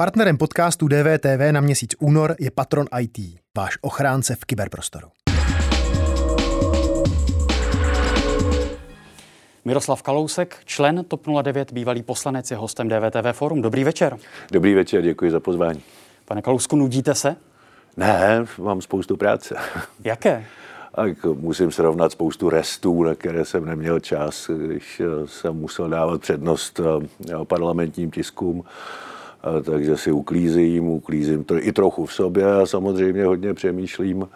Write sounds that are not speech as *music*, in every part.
Partnerem podcastu DVTV na měsíc únor je Patron IT, váš ochránce v kyberprostoru. Miroslav Kalousek, člen TOP 09, bývalý poslanec, je hostem DVTV Forum. Dobrý večer. Dobrý večer, děkuji za pozvání. Pane Kalousku, nudíte se? Ne, mám spoustu práce. *laughs* Jaké? Tak musím srovnat spoustu restů, na které jsem neměl čas, když jsem musel dávat přednost eh, parlamentním tiskům. Takže si uklízím, uklízím to i trochu v sobě a samozřejmě hodně přemýšlím,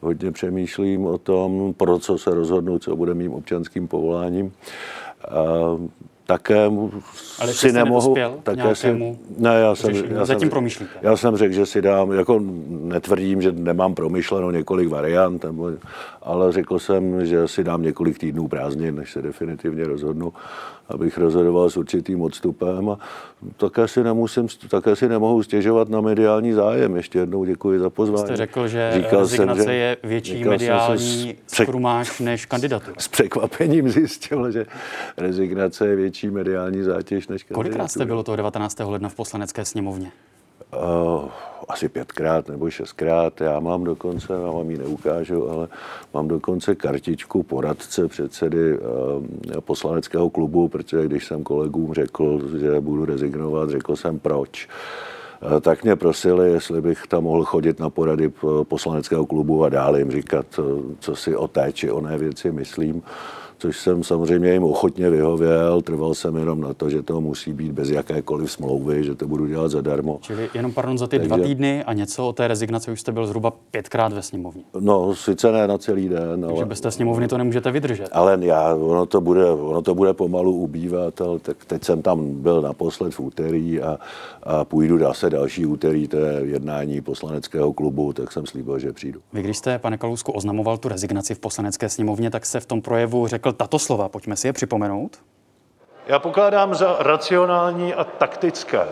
hodně přemýšlím o tom, pro co se rozhodnu, co bude mým občanským povoláním. A také Ale si nemohu... Také si, ne, já jsem, já Zatím jsem, promýšlíte. Já jsem řekl, že si dám, jako netvrdím, že nemám promyšleno několik variant, nebo, ale řekl jsem, že si dám několik týdnů prázdnin, než se definitivně rozhodnu, abych rozhodoval s určitým odstupem a také si, nemusím, také si nemohu stěžovat na mediální zájem. Ještě jednou děkuji za pozvání. Jste řekl, že říkal rezignace jsem, že, je větší mediální skrumáž než kandidatura. *laughs* S překvapením zjistil, že rezignace je větší mediální zátěž než kandidatura. Kolikrát jste bylo toho 19. ledna v poslanecké sněmovně? Uh, asi pětkrát nebo šestkrát. Já mám dokonce, já vám ji neukážu, ale mám dokonce kartičku poradce předsedy uh, poslaneckého klubu, protože když jsem kolegům řekl, že budu rezignovat, řekl jsem proč. Uh, tak mě prosili, jestli bych tam mohl chodit na porady poslaneckého klubu a dále jim říkat, co si o té či oné věci myslím což jsem samozřejmě jim ochotně vyhověl. Trval jsem jenom na to, že to musí být bez jakékoliv smlouvy, že to budu dělat zadarmo. Čili jenom pardon za ty Takže, dva týdny a něco o té rezignaci už jste byl zhruba pětkrát ve sněmovně. No, sice ne na celý den. Takže ale, bez té sněmovny to nemůžete vydržet. Ale já, ono to bude, ono to bude pomalu ubývat, ale tak teď jsem tam byl naposled v úterý a, a půjdu zase další úterý, to je jednání poslaneckého klubu, tak jsem slíbil, že přijdu. Vy, když jste, pane Kalusku, oznamoval tu rezignaci v poslanecké sněmovně, tak se v tom projevu řekl tato slova. Pojďme si je připomenout. Já pokládám za racionální a taktické,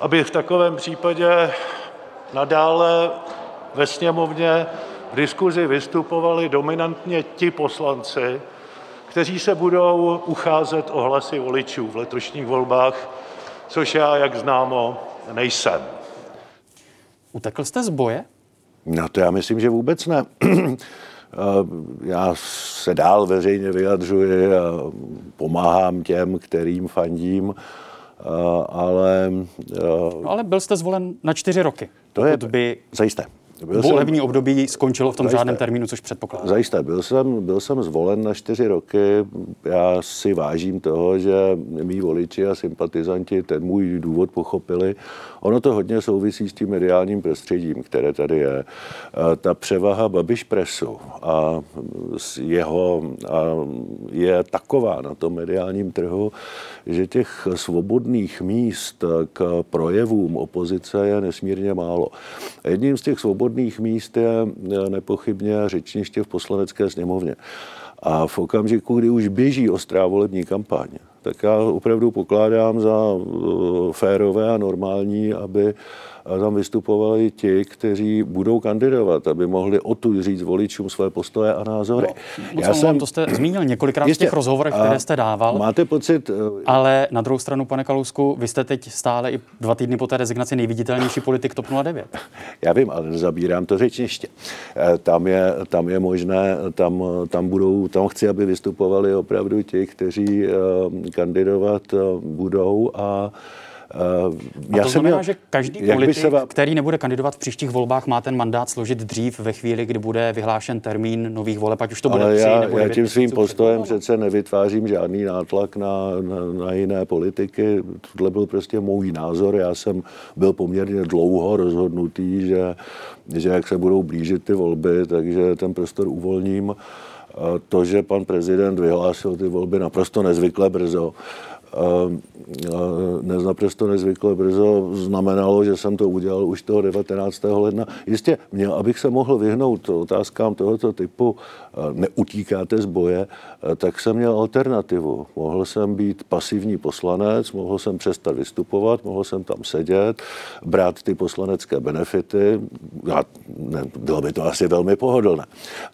aby v takovém případě nadále ve sněmovně v diskuzi vystupovali dominantně ti poslanci, kteří se budou ucházet o hlasy voličů v letošních volbách, což já, jak známo, nejsem. Utekl jste z boje? No to já myslím, že vůbec ne. *clears throat* Já se dál veřejně vyjadřuji a pomáhám těm, kterým fandím, ale... No, ale byl jste zvolen na čtyři roky. To je by zajisté. Byl volební jsem, období skončilo v tom žádném termínu, což předpokládám. Zajisté. Byl jsem, byl jsem zvolen na čtyři roky. Já si vážím toho, že mý voliči a sympatizanti ten můj důvod pochopili. Ono to hodně souvisí s tím mediálním prostředím, které tady je. Ta převaha Babiš Presu a jeho a je taková na tom mediálním trhu, že těch svobodných míst k projevům opozice je nesmírně málo. Jedním z těch svobodných míst je nepochybně řečniště v poslanecké sněmovně. A v okamžiku, kdy už běží ostrá volební kampaň, tak já opravdu pokládám za férové a normální, aby tam vystupovali ti, kteří budou kandidovat, aby mohli tu říct voličům své postoje a názory. No, Já jsem, to jste zmínil několikrát jistě, v těch rozhovorech, které jste dával. Máte pocit... Eh, ale na druhou stranu, pane Kalousku, vy jste teď stále i dva týdny po té rezignaci nejviditelnější politik TOP 09. *laughs* Já vím, ale zabírám to řečniště. Eh, tam je, tam je možné, tam, tam budou, tam chci, aby vystupovali opravdu ti, kteří eh, kandidovat budou a Uh, a já to znamená, měl, že každý politik, se va... který nebude kandidovat v příštích volbách, má ten mandát složit dřív ve chvíli, kdy bude vyhlášen termín nových voleb, ať už to bude Ale tři, já, nebo já tím svým postojem přece nevytvářím žádný nátlak na, na, na jiné politiky. Tohle byl prostě můj názor. Já jsem byl poměrně dlouho rozhodnutý, že, že jak se budou blížit ty volby, takže ten prostor uvolním. To, že pan prezident vyhlásil ty volby naprosto nezvykle brzo, dnes naprosto nezvykle brzo znamenalo, že jsem to udělal už toho 19. ledna. Jistě, měl, abych se mohl vyhnout otázkám tohoto typu, neutíkáte z boje, tak jsem měl alternativu. Mohl jsem být pasivní poslanec, mohl jsem přestat vystupovat, mohl jsem tam sedět, brát ty poslanecké benefity. A ne, bylo by to asi velmi pohodlné.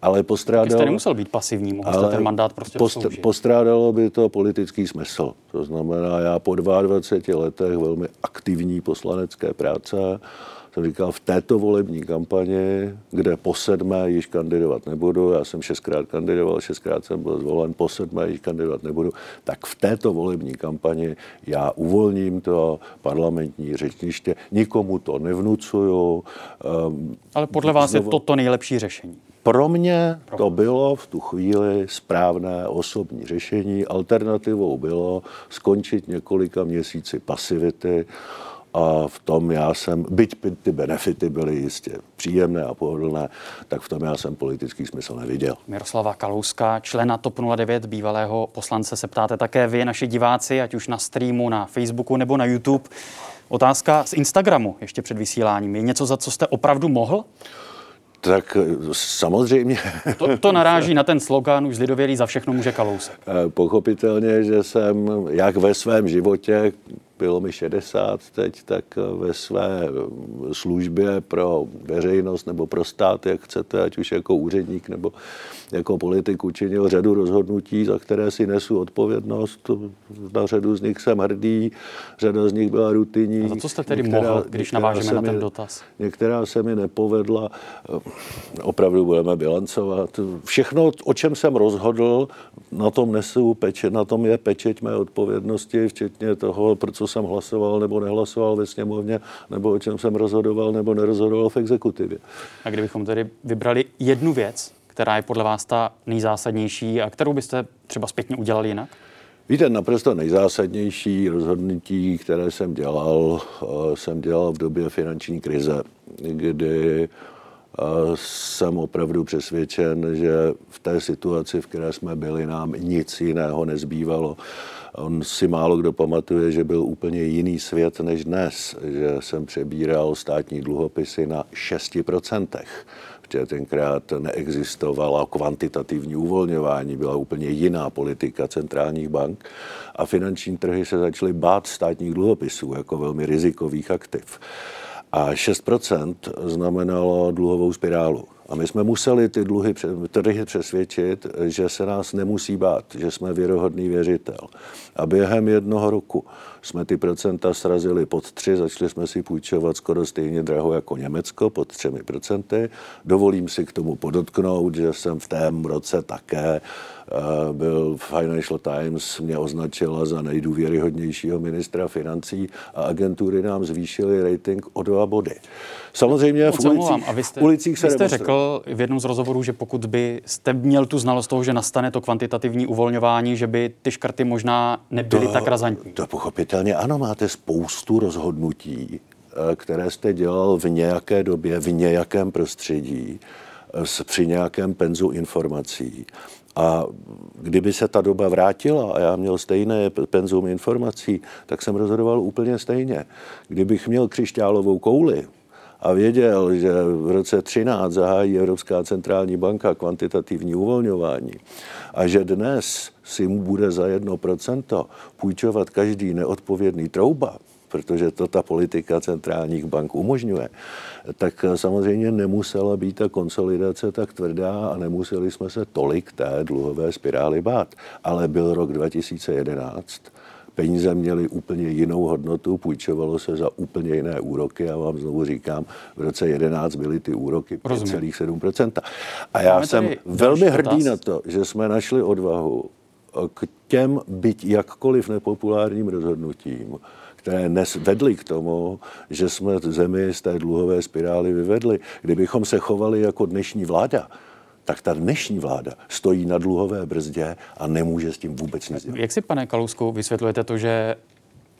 Ale postrádalo... Jste nemusel být pasivní, mohl jste ten mandát prostě post, Postrádalo by to politický smysl. To znamená, já po 22 letech velmi aktivní poslanecké práce jsem říkal, v této volební kampani, kde po sedmé již kandidovat nebudu, já jsem šestkrát kandidoval, šestkrát jsem byl zvolen, po sedmé již kandidovat nebudu, tak v této volební kampani já uvolním to parlamentní řečniště, nikomu to nevnucuju. Um, Ale podle vás znovu... je to to nejlepší řešení? Pro mě to bylo v tu chvíli správné osobní řešení. Alternativou bylo skončit několika měsíci pasivity a v tom já jsem, byť ty benefity byly jistě příjemné a pohodlné, tak v tom já jsem politický smysl neviděl. Miroslava Kalouska, člena TOP 09, bývalého poslance, se ptáte také vy, naši diváci, ať už na streamu, na Facebooku nebo na YouTube. Otázka z Instagramu ještě před vysíláním. Je něco, za co jste opravdu mohl? Tak samozřejmě. To, to *laughs* naráží na ten slogan už zlidovělý za všechno může Kalousek. Eh, pochopitelně, že jsem jak ve svém životě, bylo mi 60 teď, tak ve své službě pro veřejnost nebo pro stát, jak chcete, ať už jako úředník nebo jako politik učinil řadu rozhodnutí, za které si nesu odpovědnost. Na řadu z nich jsem hrdý, řada z nich byla rutinní. A za co jste tedy některá, mohl, když navážeme na ten dotaz? Některá se mi nepovedla. Opravdu budeme bilancovat. Všechno, o čem jsem rozhodl, na tom nesu pečet, na tom je pečeť mé odpovědnosti, včetně toho, pro co jsem hlasoval nebo nehlasoval ve sněmovně, nebo o čem jsem rozhodoval nebo nerozhodoval v exekutivě. A kdybychom tedy vybrali jednu věc, která je podle vás ta nejzásadnější a kterou byste třeba zpětně udělali jinak? Víte, naprosto nejzásadnější rozhodnutí, které jsem dělal, eh, jsem dělal v době finanční krize, kdy eh, jsem opravdu přesvědčen, že v té situaci, v které jsme byli, nám nic jiného nezbývalo. On si málo kdo pamatuje, že byl úplně jiný svět než dnes, že jsem přebíral státní dluhopisy na 6% protože tenkrát neexistovalo kvantitativní uvolňování, byla úplně jiná politika centrálních bank a finanční trhy se začaly bát státních dluhopisů jako velmi rizikových aktiv. A 6% znamenalo dluhovou spirálu. A my jsme museli ty dluhy, trhy přesvědčit, že se nás nemusí bát, že jsme věrohodný věřitel. A během jednoho roku jsme ty procenta srazili pod tři, začali jsme si půjčovat skoro stejně draho jako Německo, pod třemi procenty. Dovolím si k tomu podotknout, že jsem v tém roce také Eh, byl Financial Times, mě označila za nejdůvěryhodnějšího ministra financí a agentury nám zvýšily rating o dva body. Samozřejmě v ulicích, a vy jste, ulicích se vy jste řekl v jednom z rozhovorů, že pokud by jste měl tu znalost toho, že nastane to kvantitativní uvolňování, že by ty škrty možná nebyly to, tak razantní. To pochopitelně ano, máte spoustu rozhodnutí, eh, které jste dělal v nějaké době, v nějakém prostředí, eh, při nějakém penzu informací. A kdyby se ta doba vrátila a já měl stejné penzum informací, tak jsem rozhodoval úplně stejně. Kdybych měl křišťálovou kouli a věděl, že v roce 13 zahájí Evropská centrální banka kvantitativní uvolňování a že dnes si mu bude za jedno procento půjčovat každý neodpovědný trouba, protože to ta politika centrálních bank umožňuje, tak samozřejmě nemusela být ta konsolidace tak tvrdá a nemuseli jsme se tolik té dluhové spirály bát. Ale byl rok 2011, peníze měly úplně jinou hodnotu, půjčovalo se za úplně jiné úroky a vám znovu říkám, v roce 11 byly ty úroky 5,7%. A já jsem velmi hrdý na to, že jsme našli odvahu k těm byť jakkoliv nepopulárním rozhodnutím, které nes vedly k tomu, že jsme zemi z té dluhové spirály vyvedli. Kdybychom se chovali jako dnešní vláda, tak ta dnešní vláda stojí na dluhové brzdě a nemůže s tím vůbec nic dělat. Jak si, pane Kalousku, vysvětlujete to, že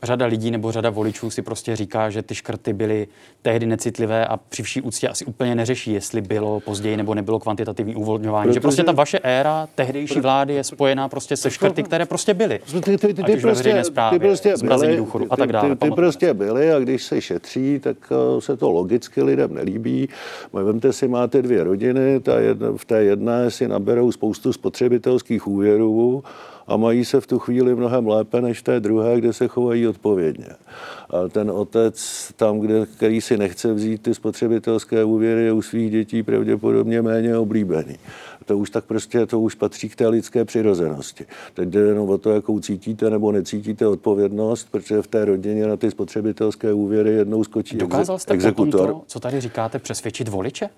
řada lidí nebo řada voličů si prostě říká, že ty škrty byly tehdy necitlivé a při vší úctě asi úplně neřeší, jestli bylo později nebo nebylo kvantitativní uvolňování. Protože, že prostě ta vaše éra tehdejší vlády je spojená prostě se škrty, které prostě byly. Ty, ty, ty, ty, prostě, správě, ty prostě byly, důchodu a tak dále. Ty, ty, ty prostě byly a když se šetří, tak eh, se to logicky lidem nelíbí. Vemte si, máte dvě rodiny, ta jedna, v té jedné si naberou spoustu spotřebitelských úvěrů a mají se v tu chvíli mnohem lépe než té druhé, kde se chovají odpovědně. A ten otec tam, kde, který si nechce vzít ty spotřebitelské úvěry, je u svých dětí pravděpodobně méně oblíbený to už tak prostě, to už patří k té lidské přirozenosti. Teď jde jenom o to, jakou cítíte nebo necítíte odpovědnost, protože v té rodině na ty spotřebitelské úvěry jednou skočí Dokázal jste exekutor. Tomto, co tady říkáte, přesvědčit voliče?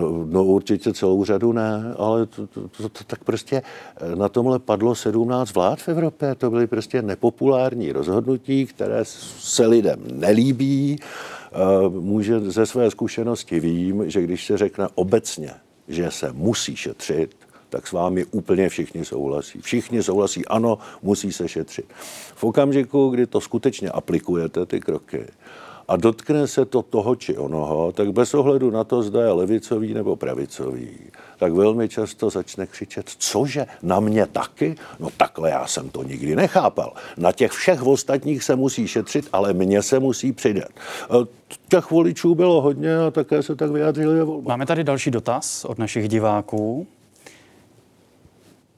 Uh, no určitě celou řadu ne, ale to, to, to, to tak prostě eh, na tomhle padlo 17 vlád v Evropě. To byly prostě nepopulární rozhodnutí, které se lidem nelíbí. Uh, může ze své zkušenosti vím, že když se řekne obecně, že se musí šetřit, tak s vámi úplně všichni souhlasí. Všichni souhlasí, ano, musí se šetřit. V okamžiku, kdy to skutečně aplikujete, ty kroky, a dotkne se to toho či onoho, tak bez ohledu na to, zda je levicový nebo pravicový, tak velmi často začne křičet, cože, na mě taky? No takhle já jsem to nikdy nechápal. Na těch všech ostatních se musí šetřit, ale mně se musí přidat. E, těch voličů bylo hodně a také se tak vyjádřili ve. Máme tady další dotaz od našich diváků,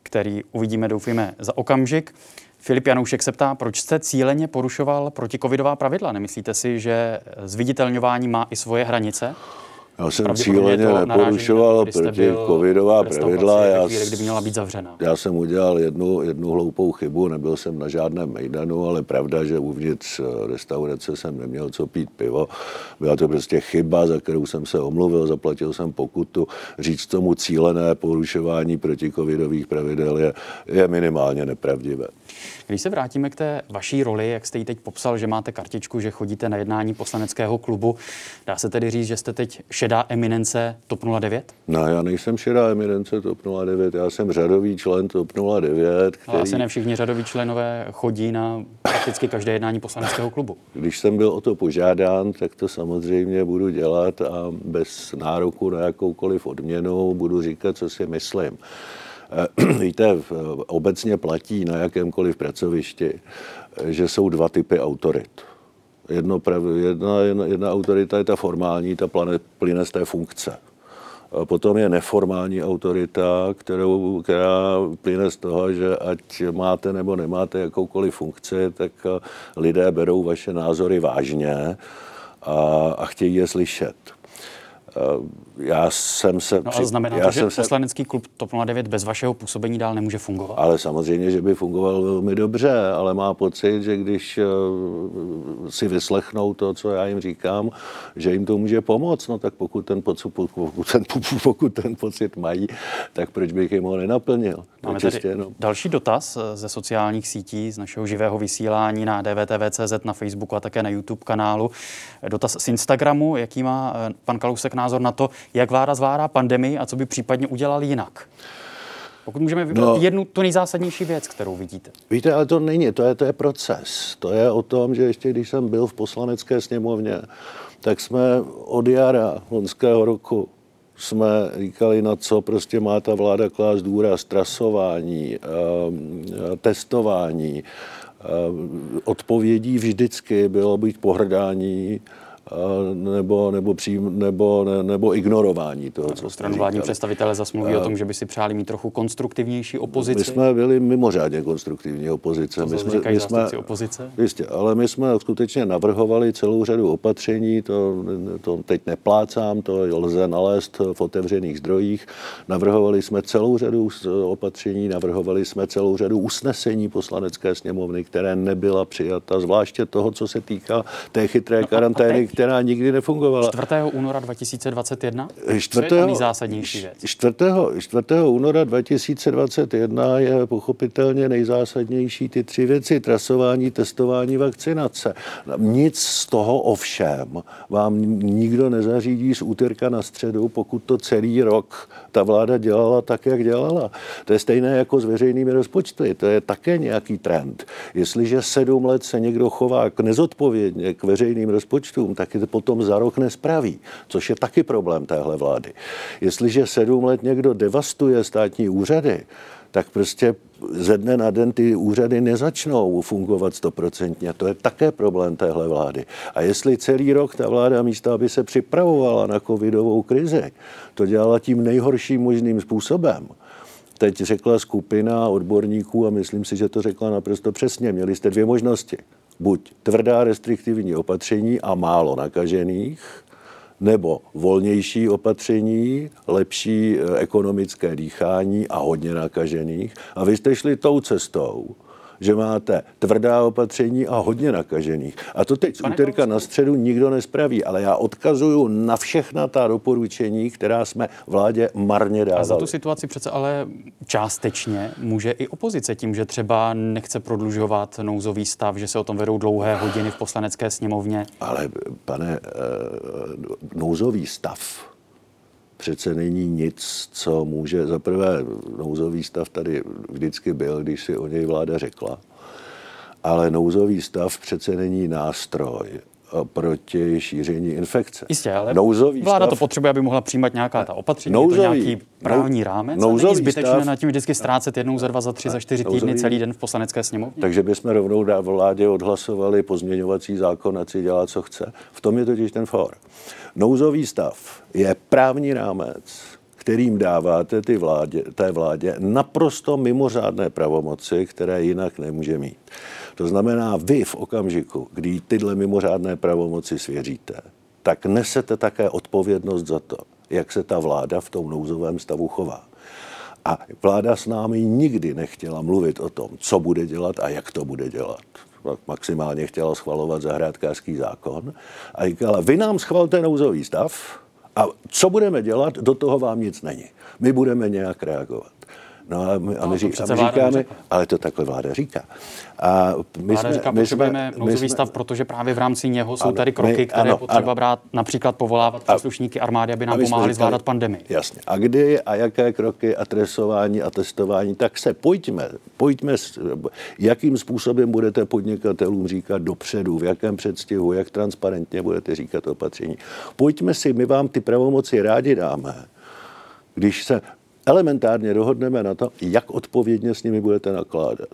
který uvidíme, doufíme, za okamžik. Filip Janoušek se ptá, proč jste cíleně porušoval protikovidová pravidla? Nemyslíte si, že zviditelňování má i svoje hranice? Já jsem cíleně neporušoval proti covidová pravidla. Já, chvíli, měla být zavřena. já jsem udělal jednu, jednu hloupou chybu, nebyl jsem na žádném mejdanu, ale pravda, že uvnitř eh, restaurace jsem neměl co pít pivo. Byla to prostě chyba, za kterou jsem se omluvil, zaplatil jsem pokutu. Říct tomu cílené porušování proti covidových pravidel je, je minimálně nepravdivé. Když se vrátíme k té vaší roli, jak jste ji teď popsal, že máte kartičku, že chodíte na jednání poslaneckého klubu, dá se tedy říct, že jste teď šedá eminence TOP 09? No, já nejsem šedá eminence TOP 09, já jsem řadový člen TOP 09. Který... Ale asi ne všichni řadoví členové chodí na prakticky každé jednání poslaneckého klubu. Když jsem byl o to požádán, tak to samozřejmě budu dělat a bez nároku na jakoukoliv odměnu budu říkat, co si myslím. Eh, *clears throat* víte, obecně platí na jakémkoliv pracovišti, že jsou dva typy autorit. Jedno, jedna, jedna, jedna autorita je ta formální, ta plyne z té funkce. Potom je neformální autorita, kterou, která plyne z toho, že ať máte nebo nemáte jakoukoliv funkci, tak lidé berou vaše názory vážně a, a chtějí je slyšet. Eh, já jsem se... No, ale znamená já to, že jsem poslanecký klub TOP 09 bez vašeho působení dál nemůže fungovat? Ale samozřejmě, že by fungoval velmi dobře, ale má pocit, že když eh, si vyslechnou to, co já jim říkám, že jim to může pomoct, no tak pokud ten, pocit, pokud ten, *laughs* pokud ten pocit mají, tak proč bych jim ho nenaplnil? Máme tady jenom... další dotaz eh, ze sociálních sítí, z našeho živého vysílání na DVTV.cz, na Facebooku a také na YouTube kanálu. Dotaz z Instagramu, jaký má pan Kalousek na názor na to, jak vláda zvládá pandemii a co by případně udělal jinak. Pokud můžeme vybrat no, jednu tu nejzásadnější věc, kterou vidíte. Víte, ale to není, to je, to je proces. To je o tom, že ještě když jsem byl v poslanecké sněmovně, tak jsme od jara loňského roku jsme říkali, na co prostě má ta vláda klást důraz, trasování, ehm, testování. Ehm, odpovědí vždycky bylo být pohrdání nebo, nebo, přijím, nebo, ne, nebo ignorování toho, co stranu vládní představitelé zasmluví o tom, že by si přáli mít trochu konstruktivnější opozici. My jsme byli mimořádně konstruktivní opozice. Co my jsme, my jsme, opozice? Jistě, ale my jsme skutečně navrhovali celou řadu opatření, to, to teď neplácám, to lze nalézt v otevřených zdrojích. Navrhovali jsme celou řadu opatření, navrhovali jsme celou řadu usnesení poslanecké sněmovny, které nebyla přijata, zvláště toho, co se týká té chytré no karantény, která nikdy nefungovala. 4. února 2021? 4. Co je nejzásadnější věc? 4. 4. února 2021 je pochopitelně nejzásadnější ty tři věci. Trasování, testování, vakcinace. Nic z toho ovšem vám nikdo nezařídí z úterka na středu, pokud to celý rok ta vláda dělala tak, jak dělala. To je stejné jako s veřejnými rozpočty. To je také nějaký trend. Jestliže sedm let se někdo chová k nezodpovědně k veřejným rozpočtům, tak je to potom za rok nespraví, což je taky problém téhle vlády. Jestliže sedm let někdo devastuje státní úřady, tak prostě ze dne na den ty úřady nezačnou fungovat stoprocentně. To je také problém téhle vlády. A jestli celý rok ta vláda místo, aby se připravovala na covidovou krizi, to dělala tím nejhorším možným způsobem, teď řekla skupina odborníků a myslím si, že to řekla naprosto přesně. Měli jste dvě možnosti buď tvrdá restriktivní opatření a málo nakažených, nebo volnější opatření, lepší eh, ekonomické dýchání a hodně nakažených. A vy jste šli tou cestou, že máte tvrdá opatření a hodně nakažených. A to teď z úterka na středu nikdo nespraví, ale já odkazuju na všechna ta doporučení, která jsme vládě marně dávali. A za tu situaci přece ale částečně může i opozice tím, že třeba nechce prodlužovat nouzový stav, že se o tom vedou dlouhé hodiny v poslanecké sněmovně. Ale pane, eh, nouzový stav přece není nic, co může, za prvé nouzový stav tady vždycky byl, když si o něj vláda řekla, ale nouzový stav přece není nástroj eh, proti šíření infekce. Jistě, ale nouzový vláda stav, to potřebuje, aby mohla přijímat nějaká ta opatření, nouzový, je to nějaký právní rámec, nouzový není zbytečné stav, na tím vždycky ztrácet jednou za dva, za tři, za čtyři nouzový, týdny celý den v poslanecké sněmovně. Takže bychom rovnou vládě odhlasovali pozměňovací zákon, ať si dělá, co chce. V tom je totiž ten for. Nouzový stav je právní rámec, kterým dáváte ty vládě, té vládě naprosto mimořádné pravomoci, které jinak nemůže mít. To znamená, vy v okamžiku, kdy tyhle mimořádné pravomoci svěříte, tak nesete také odpovědnost za to, jak se ta vláda v tom nouzovém stavu chová. A vláda s námi nikdy nechtěla mluvit o tom, co bude dělat a jak to bude dělat maximálně chtěla schvalovat zahrádkářský zákon a říkala, vy nám schvalte nouzový stav a co budeme dělat, do toho vám nic není. My budeme nějak reagovat. No a my, a my, no, a my říkáme, ale to takhle vláda říká. A my vláda jsme, říká, my potřebujeme jsme, nouzový stav, protože právě v rámci něho jsou ano, tady kroky, my, které ano, potřeba ano, brát, například povolávat a, příslušníky armády, aby nám pomáhali říkali, zvládat pandemii. Jasně. A kdy a jaké kroky a tresování a testování, tak se pojďme, pojďme, jakým způsobem budete podnikatelům říkat dopředu, v jakém předstihu, jak transparentně budete říkat opatření. Pojďme si, my vám ty pravomoci rádi dáme, když se elementárně dohodneme na to, jak odpovědně s nimi budete nakládat.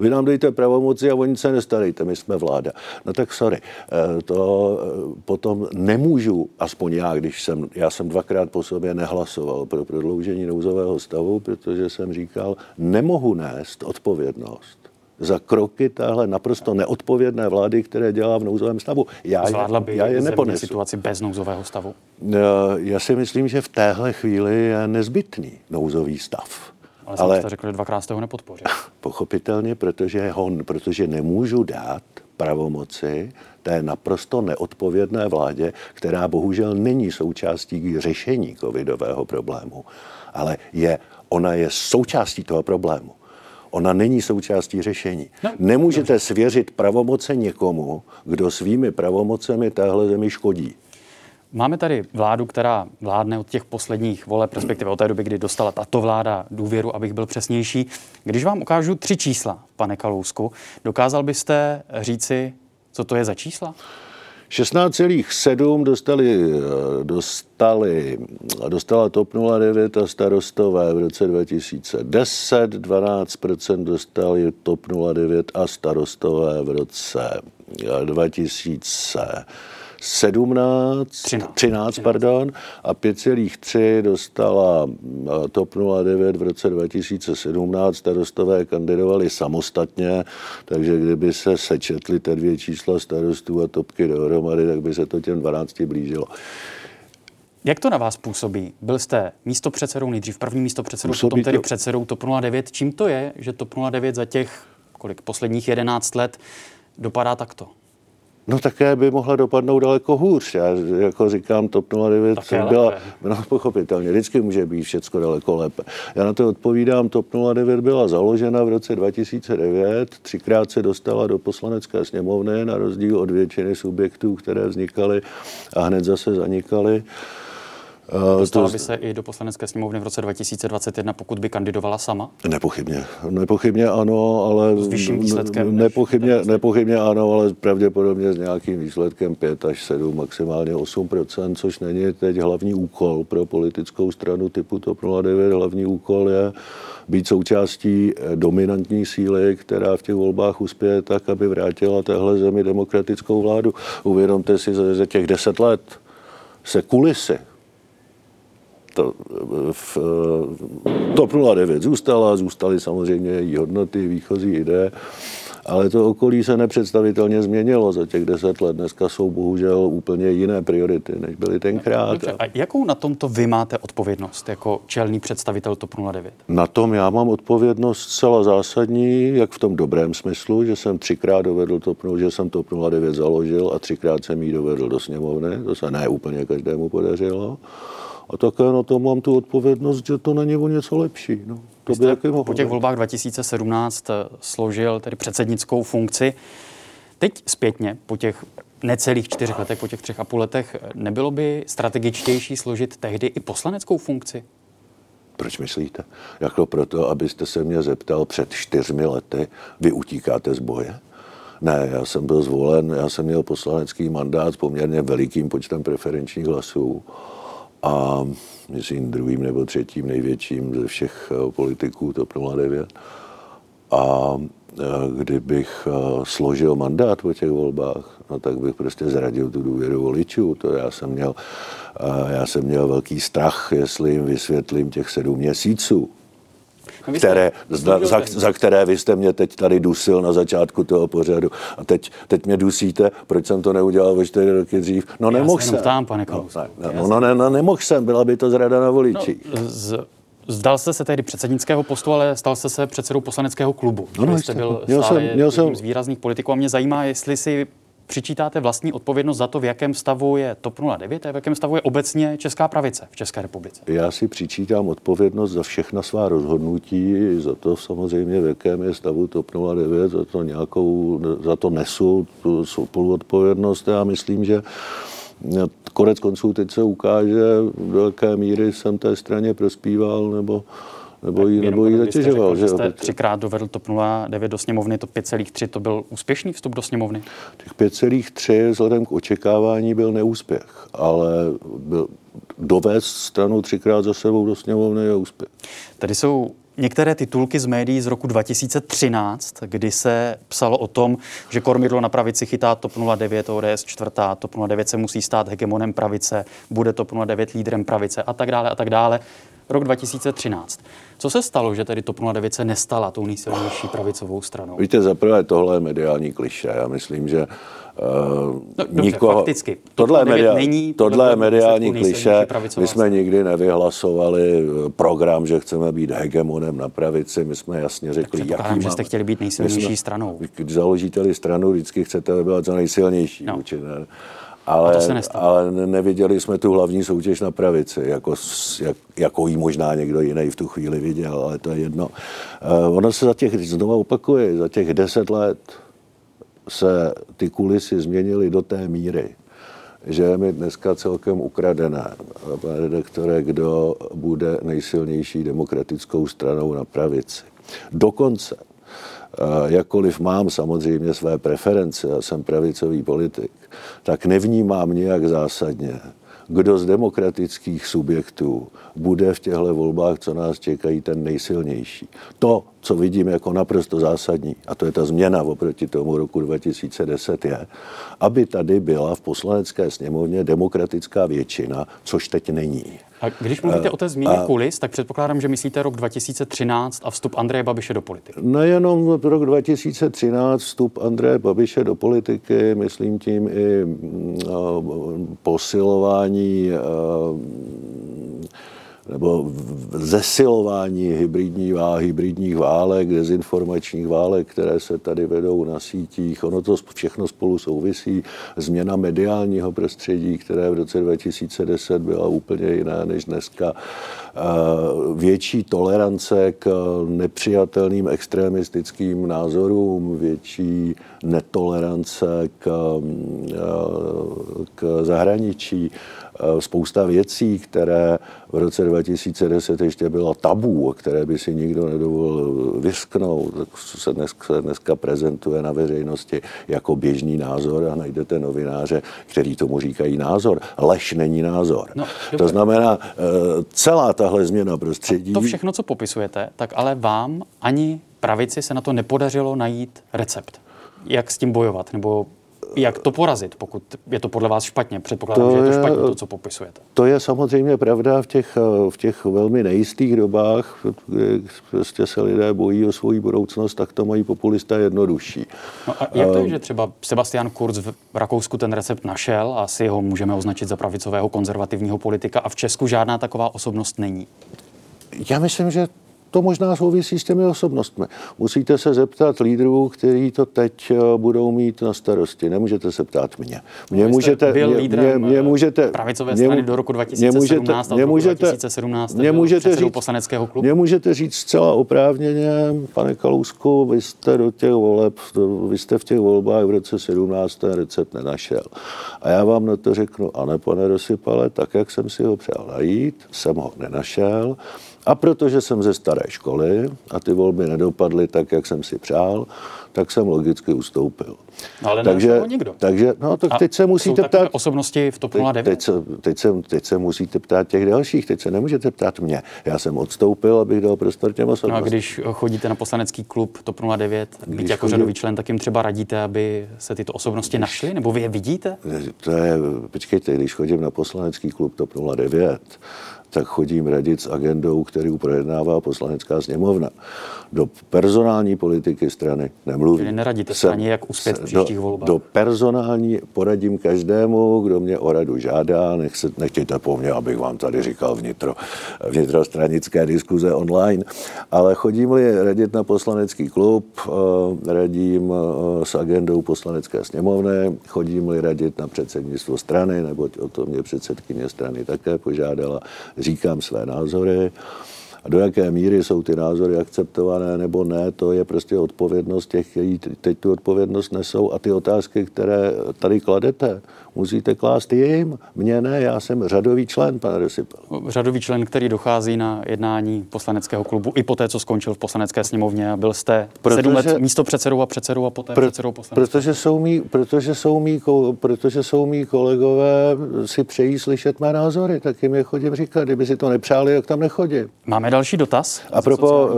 Vy nám dejte pravomoci a oni se nestarejte, my jsme vláda. No tak sorry, eh, to eh, potom nemůžu, aspoň já, když jsem, já jsem dvakrát po sobě nehlasoval pro prodloužení nouzového stavu, protože jsem říkal, nemohu nést odpovědnost za kroky téhle naprosto neodpovědné vlády, které dělá v nouzovém stavu. Já Zvládla by já je neponesu. situaci bez nouzového stavu? Já si myslím, že v téhle chvíli je nezbytný nouzový stav. Ale, Ale jste řekl, že dvakrát jste ho nepodpořil. *laughs* Pochopitelně, protože, ho, protože nemůžu dát pravomoci té naprosto neodpovědné vládě, která bohužel není součástí řešení covidového problému, ale je, ona je součástí toho problému. Ona není součástí řešení. No, Nemůžete dobře. svěřit pravomoce někomu, kdo svými pravomocemi téhle zemi škodí. Máme tady vládu, která vládne od těch posledních voleb, respektive od té doby, kdy dostala tato vláda důvěru, abych byl přesnější. Když vám ukážu tři čísla, pane Kalousku, dokázal byste říci, co to je za čísla? 16,7 dostali, dostali, dostala TOP 09 a starostové v roce 2010, 12% dostali TOP 09 a starostové v roce 2000. 17, 13, 13 pardon, a 5,3 dostala eh, TOP 09 v roce 2017. Starostové kandidovali samostatně, takže kdyby se sečetly ty dvě čísla starostů a topky dohromady, tak by se to těm 12 blížilo. Jak to na vás působí? Byl jste místo předsedou, nejdřív první místo předsedou, potom tedy to... předsedou TOP 09. Čím to je, že TOP 09 za těch kolik posledních 11 let dopadá takto? No také by mohla dopadnout daleko hůř. Já jako říkám, TOP 09 byla, no, pochopitelně, vždycky může být všechno daleko lépe. Já na to odpovídám, TOP 09 byla založena v roce 2009, třikrát se dostala do poslanecké sněmovny, na rozdíl od většiny subjektů, které vznikaly a hned zase zanikaly. Eh, Dostala by se i do poslanecké sněmovny v roce 2021, pokud by kandidovala sama? Nepochybně. Nepochybně ano, ale... S vyšším výsledkem? Nepochybně, nepochybně ano, ale pravděpodobně s nějakým výsledkem 5 až 7, maximálně 8% což není teď hlavní úkol pro politickou stranu typu TOP 09. Hlavní úkol je být součástí eh, dominantní síly, která v těch volbách uspěje tak, aby vrátila téhle zemi demokratickou vládu. Uvědomte si, že za těch deset let se kulisy to v TOP 09 zůstala, zůstaly samozřejmě její hodnoty, výchozí ideje, ale to okolí se nepředstavitelně změnilo za těch deset let. Dneska jsou bohužel úplně jiné priority, než byly tenkrát. Dobře, a jakou na tomto vy máte odpovědnost jako čelný představitel TOP 09? Na tom já mám odpovědnost zcela zásadní, jak v tom dobrém smyslu, že jsem třikrát dovedl TOP, že jsem TOP 09 založil a třikrát jsem ji dovedl do sněmovny. To se ne úplně každému podařilo. A také na to mám tu odpovědnost, že to není o něco lepší. No. To by taky po těch volbách 2017 eh, složil tedy předsednickou funkci. Teď zpětně, po těch necelých čtyřech letech, po těch třech a půl letech, eh, nebylo by strategičtější složit tehdy i poslaneckou funkci? Proč myslíte? Jako proto, abyste se mě zeptal před čtyřmi lety, vy utíkáte z boje? Ne, já jsem byl zvolen, já jsem měl poslanecký mandát s poměrně velikým počtem preferenčních hlasů a myslím druhým nebo třetím největším ze všech eh, politiků TOP 09. A eh, kdybych eh, složil mandát po těch volbách, no tak bych prostě zradil tu důvěru voličů. To já jsem měl, já jsem měl velký strach, jestli jim vysvětlím těch sedm měsíců, které, za, za, za které vy jste mě teď tady dusil na začátku toho pořadu. A teď, teď mě dusíte, proč jsem to neudělal o čtyři roky dřív. No nemohl jsem. Ptám, pane no, ne, no, no, ne, no, nemohl jsem, byla by to zrada na voliči. No, z... Zdal jste se tehdy předsednického postu, ale stal jste se předsedou poslaneckého klubu. No, no, jste byl měl stále jsem, měl jsem... z výrazných politiků a mě zajímá, jestli si přičítáte vlastní odpovědnost za to, v jakém stavu je TOP 09 a v jakém stavu je obecně Česká pravice v České republice? Já si přičítám odpovědnost za všechna svá rozhodnutí, za to samozřejmě, v jakém je stavu TOP 09, za to nějakou, za to nesu tu spoluodpovědnost. Já myslím, že konec konců teď se ukáže, do jaké míry jsem té straně prospíval, nebo nebo jí, nebo jí zatěžoval. Že jste třikrát dovedl TOP 09 do sněmovny, to 5,3, to byl úspěšný vstup do sněmovny? Těch 5,3 vzhledem k očekávání byl neúspěch, ale byl, dovést stranu třikrát za sebou do sněmovny je úspěch. Tady jsou některé titulky z médií z roku 2013, kdy se psalo o tom, že kormidlo na pravici chytá TOP 09, ODS čtvrtá, TOP 09 se musí stát hegemonem pravice, bude TOP 09 lídrem pravice a tak dále a tak dále rok 2013. Co se stalo, že tedy TOP 09 se nestala tou nejsilnější pravicovou stranou? Víte, zaprvé tohle je mediální kliše. Já myslím, že Uh, no, dobře, nikoho, fakticky. Tohle, media, není, tohle je mediální kliše. My jsme nikdy nevyhlasovali eh, program, že chceme být hegemonem na pravici. My jsme jasně řekli, tak jaký že jste chtěli být nejsilnější jsme, stranou. Když založíte stranu, vždycky chcete být co nejsilnější. No. Ale, ale neviděli jsme tu hlavní soutěž na pravici, jako, jak, jako ji možná někdo jiný v tu chvíli viděl, ale to je jedno. Uh, ono se za těch, znovu opakuje, za těch deset let se ty kulisy změnily do té míry, že je mi dneska celkem ukradené, pane redaktore, kdo bude nejsilnější demokratickou stranou na pravici. Dokonce jakkoliv mám samozřejmě své preference a jsem pravicový politik, tak nevnímám nějak zásadně, kdo z demokratických subjektů bude v těchto volbách, co nás čekají, ten nejsilnější. To, co vidím jako naprosto zásadní, a to je ta změna oproti tomu roku 2010, je, aby tady byla v poslanecké sněmovně demokratická většina, což teď není. A když mluvíte o té změně kulis, tak předpokládám, že myslíte rok 2013 a vstup Andreje Babiše do politiky. Nejenom rok 2013 vstup Andreje Babiše do politiky, myslím tím i mm, posilování nebo zesilování hybridní váhy, hybridních válek, dezinformačních válek, které se tady vedou na sítích. Ono to všechno spolu souvisí. Změna mediálního prostředí, které v roce 2010 byla úplně jiná než dneska. Větší tolerance k nepřijatelným extremistickým názorům, větší netolerance k, k zahraničí Eh, spousta věcí, které v roce 2010 ještě byla tabů, které by si nikdo nedovolil vysknout, tak se dneska, dneska prezentuje na veřejnosti jako běžný názor a najdete novináře, který tomu říkají názor. Lež není názor. No, to znamená, eh, celá tahle změna prostředí... To všechno, co popisujete, tak ale vám ani pravici se na to nepodařilo najít recept. Jak s tím bojovat? Nebo Jak to porazit, pokud je to podle vás špatně? Předpokládám, to že je to špatně, to, co popisujete. To je samozřejmě pravda v těch, v těch velmi nejistých dobách, kdy prostě se lidé bojí o svou budoucnost, tak to mají populisté jednodušší. No a jak to je, že třeba Sebastian Kurz v Rakousku ten recept našel, asi ho můžeme označit za pravicového konzervativního politika, a v Česku žádná taková osobnost není? Já myslím, že to možná souvisí s těmi osobnostmi. Musíte se zeptat lídrů, kteří to teď eh, budou mít na starosti. Nemůžete se ptát mě. Mě můžete, byl mě, lídrem mě, mě můžete, pravicové mě, strany do roku 2017 mě můžete, a do roku 2017 mě můžete říct, poslaneckého klubu. Mě můžete říct zcela oprávněně, pane Kalousku, vy jste do těch voleb, vy jste v těch volbách v roce 17 ten recept nenašel. A já vám na to řeknu, a ne, pane Rosypale, tak, jak jsem si ho přál najít, jsem ho nenašel. A protože jsem ze staré školy a ty volby nedopadly tak, jak jsem si přál, tak jsem logicky ustoupil. No, ale takže, nikdo. Takže, no, tak teď se musíte ptát... osobnosti v TOP 09? Teď, teď, se, teď, se, teď se musíte ptát těch dalších, teď se nemůžete ptát mě. Já jsem odstoupil, abych dal prostor těm osobnostem. No a když chodíte na poslanecký klub TOP 09, byť jako chodím... řadový člen, tak jim třeba radíte, aby se tyto osobnosti našly? Nebo vy je vidíte? To je, počkejte, když chodím na poslanecký klub TOP 09, tak chodím radit s agendou, kterou projednává poslanecká sněmovna. Do personální politiky strany nemluvím. Čili neradíte straně, jak uspět v příštích volbách? Do personální poradím každému, kdo mě o radu žádá. Nech nechtějte po mně, abych vám tady říkal vnitro, vnitrostranické diskuze online. Ale chodím-li radit na poslanecký klub, eh, radím eh, s agendou poslanecké sněmovny, chodím-li radit na předsednictvo strany, neboť o to mě předsedkyně strany také požádala, říkám své názory. A do jaké míry jsou ty názory akceptované nebo ne, to je prostě odpovědnost těch, kteří teď tu odpovědnost nesou a ty otázky, které tady kladete, musíte klást jim. Mně ne, já jsem řadový člen, pane Resipel. Řadový člen, který dochází na jednání poslaneckého klubu i poté, co skončil v poslanecké sněmovně a byl jste protože, sedm let místo předsedou a předsedou a poté pro, předsedou poslanecké. Protože jsou, mý, protože, jsou mý, protože jsou mý kolegové si přejí slyšet mé názory, tak jim je chodím říkat. Kdyby si to nepřáli, jak tam nechodím. Máme další dotaz. A propo,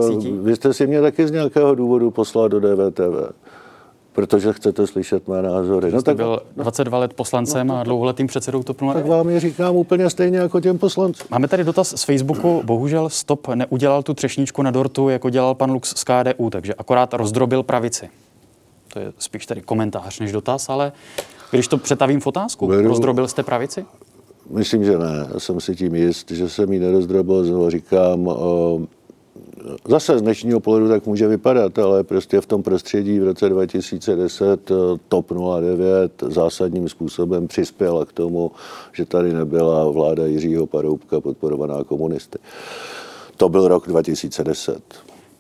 vy jste si mě taky z nějakého důvodu poslal do DVTV protože chcete slyšet mé názory. No, tak byl 22 let poslancem no, a dlouholetým předsedou TOP 09. Tak vám je říkám úplně stejně jako těm poslancům. Máme tady dotaz z Facebooku. Bohužel Stop neudělal tu třešničku na dortu, jako dělal pan Lux z KDU, takže akorát rozdrobil pravici. To je spíš tady komentář než dotaz, ale když to přetavím v otázku, Beru, rozdrobil jste pravici? Myslím, že ne. Já jsem si tím jist, že jsem ji nerozdrobil. Znovu říkám, zase z dnešního pohledu tak může vypadat, ale prostě v tom prostředí v roce 2010 eh, TOP 09 zásadním způsobem přispěla k tomu, že tady nebyla vláda Jiřího Paroubka podporovaná komunisty. To byl rok 2010.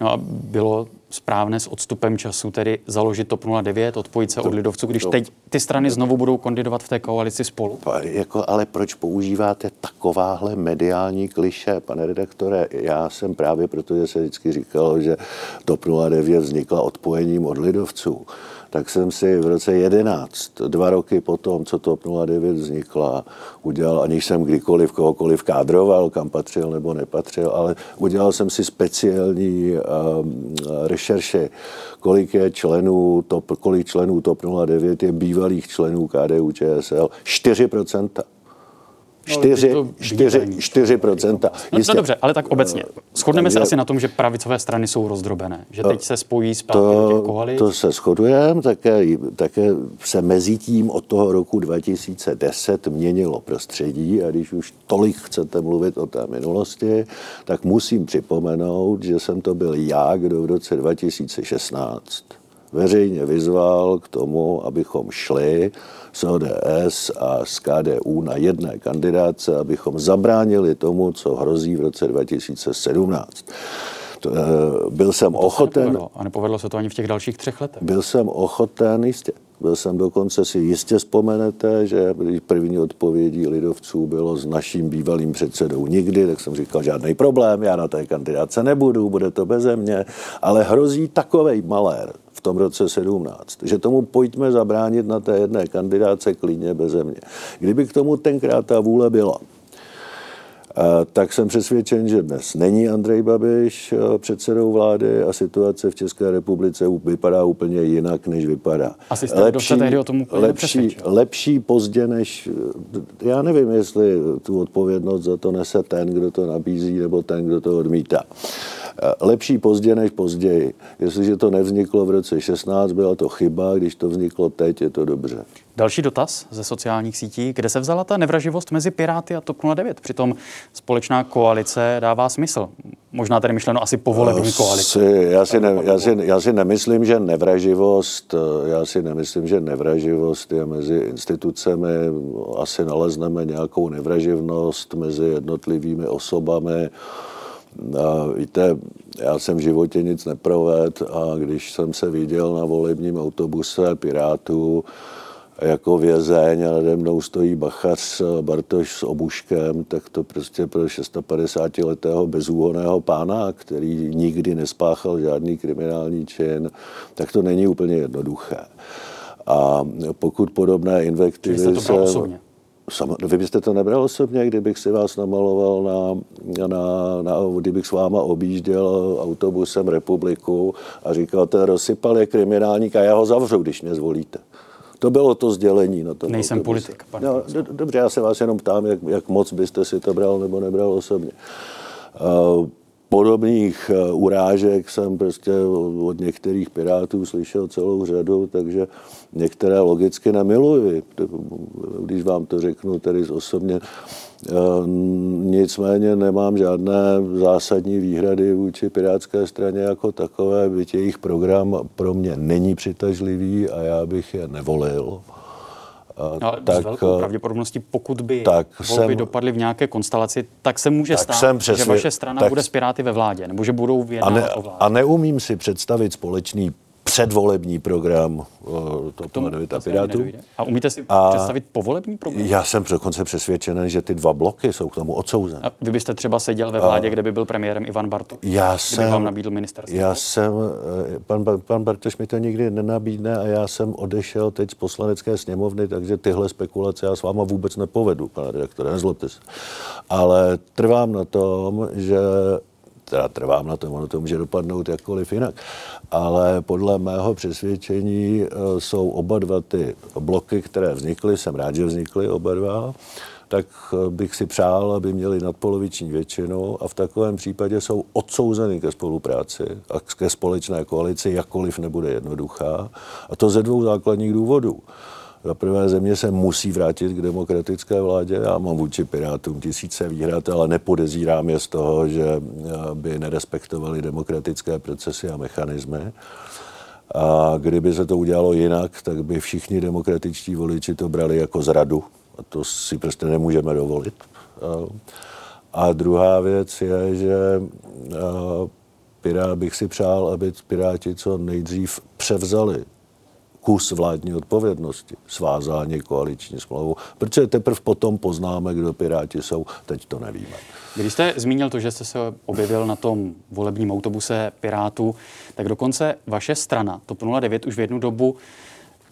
No a bylo správné s odstupem času tedy založit TOP 09, odpojit se to, od lidovců, když to, teď ty strany znovu budou kandidovat v té koalici spolu? Jako, ale proč používáte takováhle mediální kliše, pane redaktore? Já jsem právě, protože se vždycky říkalo, že TOP 09 vznikla odpojením od lidovců tak jsem si v roce 11, dva roky potom, co TOP 09 vznikla, udělal, aniž jsem kdykoliv kohokoliv kádroval, kam patřil nebo nepatřil, ale udělal jsem si speciální um, rešerše, kolik je členů, top, kolik členů TOP 09 je bývalých členů KDU ČSL. 4%. 4, 4, 4 procenta. No, no dobře, ale tak obecně. Shodneme se asi na tom, že pravicové strany jsou rozdrobené, že teď se spojí zpátky to, do těch koalic. To se shodujeme, také, také se mezi tím od toho roku 2010 měnilo prostředí a když už tolik chcete mluvit o té minulosti, tak musím připomenout, že jsem to byl já, kdo v roce 2016 veřejně vyzval k tomu, abychom šli z ODS a z KDU na jedné kandidáce, abychom zabránili tomu, co hrozí v roce 2017. To, eh, byl jsem to ochoten... Nepovedlo. A nepovedlo se to ani v těch dalších třech letech. Byl jsem ochoten, jistě. Byl jsem dokonce si jistě vzpomenete, že první odpovědí lidovců bylo s naším bývalým předsedou nikdy, tak jsem říkal, žádný problém, já na té kandidáce nebudu, bude to beze mě, ale hrozí takovej malér, v tom roce 17. Že tomu pojďme zabránit na té jedné kandidáce klidně beze mě. Kdyby k tomu tenkrát ta vůle byla, tak jsem přesvědčen, že dnes není Andrej Babiš eh, předsedou vlády a situace v České republice vypadá úplně jinak, než vypadá. Asi jste lepší, tehdy o tom lepší, lepší pozdě, než... Já nevím, jestli tu odpovědnost za to nese ten, kdo to nabízí, nebo ten, kdo to odmítá. Eh, lepší pozdě než později. Jestliže to nevzniklo v roce 16, byla to chyba, když to vzniklo teď, je to dobře. Další dotaz ze sociálních sítí. Kde se vzala ta nevraživost mezi Piráty a TOP 09? Přitom společná koalice dává smysl. Možná tady myšleno asi povolební koalice. Já si, ne, já, si, já si nemyslím, že nevraživost, eh, já si nemyslím, že nevraživost je mezi institucemi. Asi nalezneme nějakou nevraživnost mezi jednotlivými osobami a víte, já jsem v životě nic neproved a když jsem se viděl na volebním autobuse Pirátů jako vězeň a nade mnou stojí Bachař Bartoš s obuškem, tak to prostě pro 650-letého bezúhoného pána, který nikdy nespáchal žádný kriminální čin, tak to není úplně jednoduché. A pokud podobné invektivy se... Osobně. Vy byste to nebral osobně, kdybych si vás namaloval na, na, na kdybych s váma objížděl autobusem republiku a říkal, ten rozsypal je kriminálník a já ho zavřu, když mě zvolíte. To bylo to sdělení na tom Nejsem autobuse. politik. No, dobře, já se vás jenom ptám, jak, jak moc byste si to bral nebo nebral osobně. Uh, podobných eh, urážek jsem prostě od některých pirátů slyšel celou řadu, takže některé logicky nemiluji, když vám to řeknu tedy osobně. Eh, nicméně nemám žádné zásadní výhrady vůči Pirátské straně jako takové, byť jejich program pro mě není přitažlivý a já bych je nevolil. No, ale tak, s velkou eh, pravděpodobností, pokud by tak volby jsem, dopadly v nějaké konstelaci, tak se může tak stát, jsem přesvě, že vaše strana tak, bude s Piráty ve vládě, nebo že budou vyjednávat a ne, o vládě. A neumím si představit společný předvolební program TOP 09 a Pirátů. A umíte si a představit povolební program? Já jsem dokonce přesvědčený, že ty dva bloky jsou k tomu odsouzen. A vy byste třeba seděl ve vládě, a kde by byl premiérem Ivan Bartoš? Já jsem, vám nabídl ministerstvo? Já jsem, eh, pan, pan Bartoš mi to nikdy nenabídne a já jsem odešel teď z poslanecké sněmovny, takže tyhle spekulace já s váma vůbec nepovedu, pane redaktore, nezlobte se. Ale trvám na tom, že teda trvám na tom, ono to může dopadnout jakkoliv jinak. Ale podle mého přesvědčení e, jsou oba dva ty bloky, které vznikly, jsem rád, že vznikly oba dva, tak e, bych si přál, aby měli nadpoloviční většinu a v takovém případě jsou odsouzeny ke spolupráci a ke společné koalici, jakkoliv nebude jednoduchá. A to ze dvou základních důvodů. Za prvé země se musí vrátit k demokratické vládě. Já mám vůči Pirátům tisíce výhrad, ale nepodezírám je z toho, že eh, by nerespektovali demokratické procesy a mechanismy. A kdyby se to udělalo jinak, tak by všichni demokratičtí voliči to brali jako zradu. A to si prostě nemůžeme dovolit. A druhá věc je, že eh, Pirát bych si přál, aby Piráti co nejdřív převzali kus vládní odpovědnosti, svázání koaliční smlouvu, protože teprve potom poznáme, kdo Piráti jsou, teď to nevíme. Když jste zmínil to, že jste se objevil na tom volebním autobuse Pirátů, tak dokonce vaše strana, TOP 09, už v jednu dobu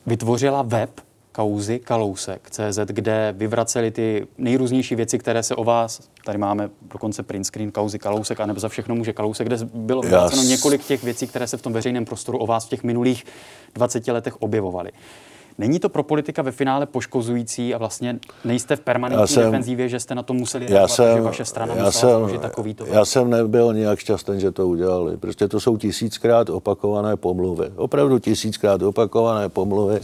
vytvořila web, kauzy Kalousek CZ, kde vyvraceli ty nejrůznější věci, které se o vás, tady máme dokonce print screen kauzy Kalousek, anebo za všechno může Kalousek, kde bylo vyvraceno několik těch věcí, které se v tom veřejném prostoru o vás v těch minulých 20 letech objevovaly. Není to pro politika ve finále poškozující a vlastně nejste v permanentní jsem, defenzívě, že jste na to museli reagovat, jsem, že vaše strana já musela jsem, takovýto Já jsem nebyl nijak šťastný, že to udělali. Prostě to jsou tisíckrát opakované pomluvy. Opravdu tisíckrát opakované pomluvy,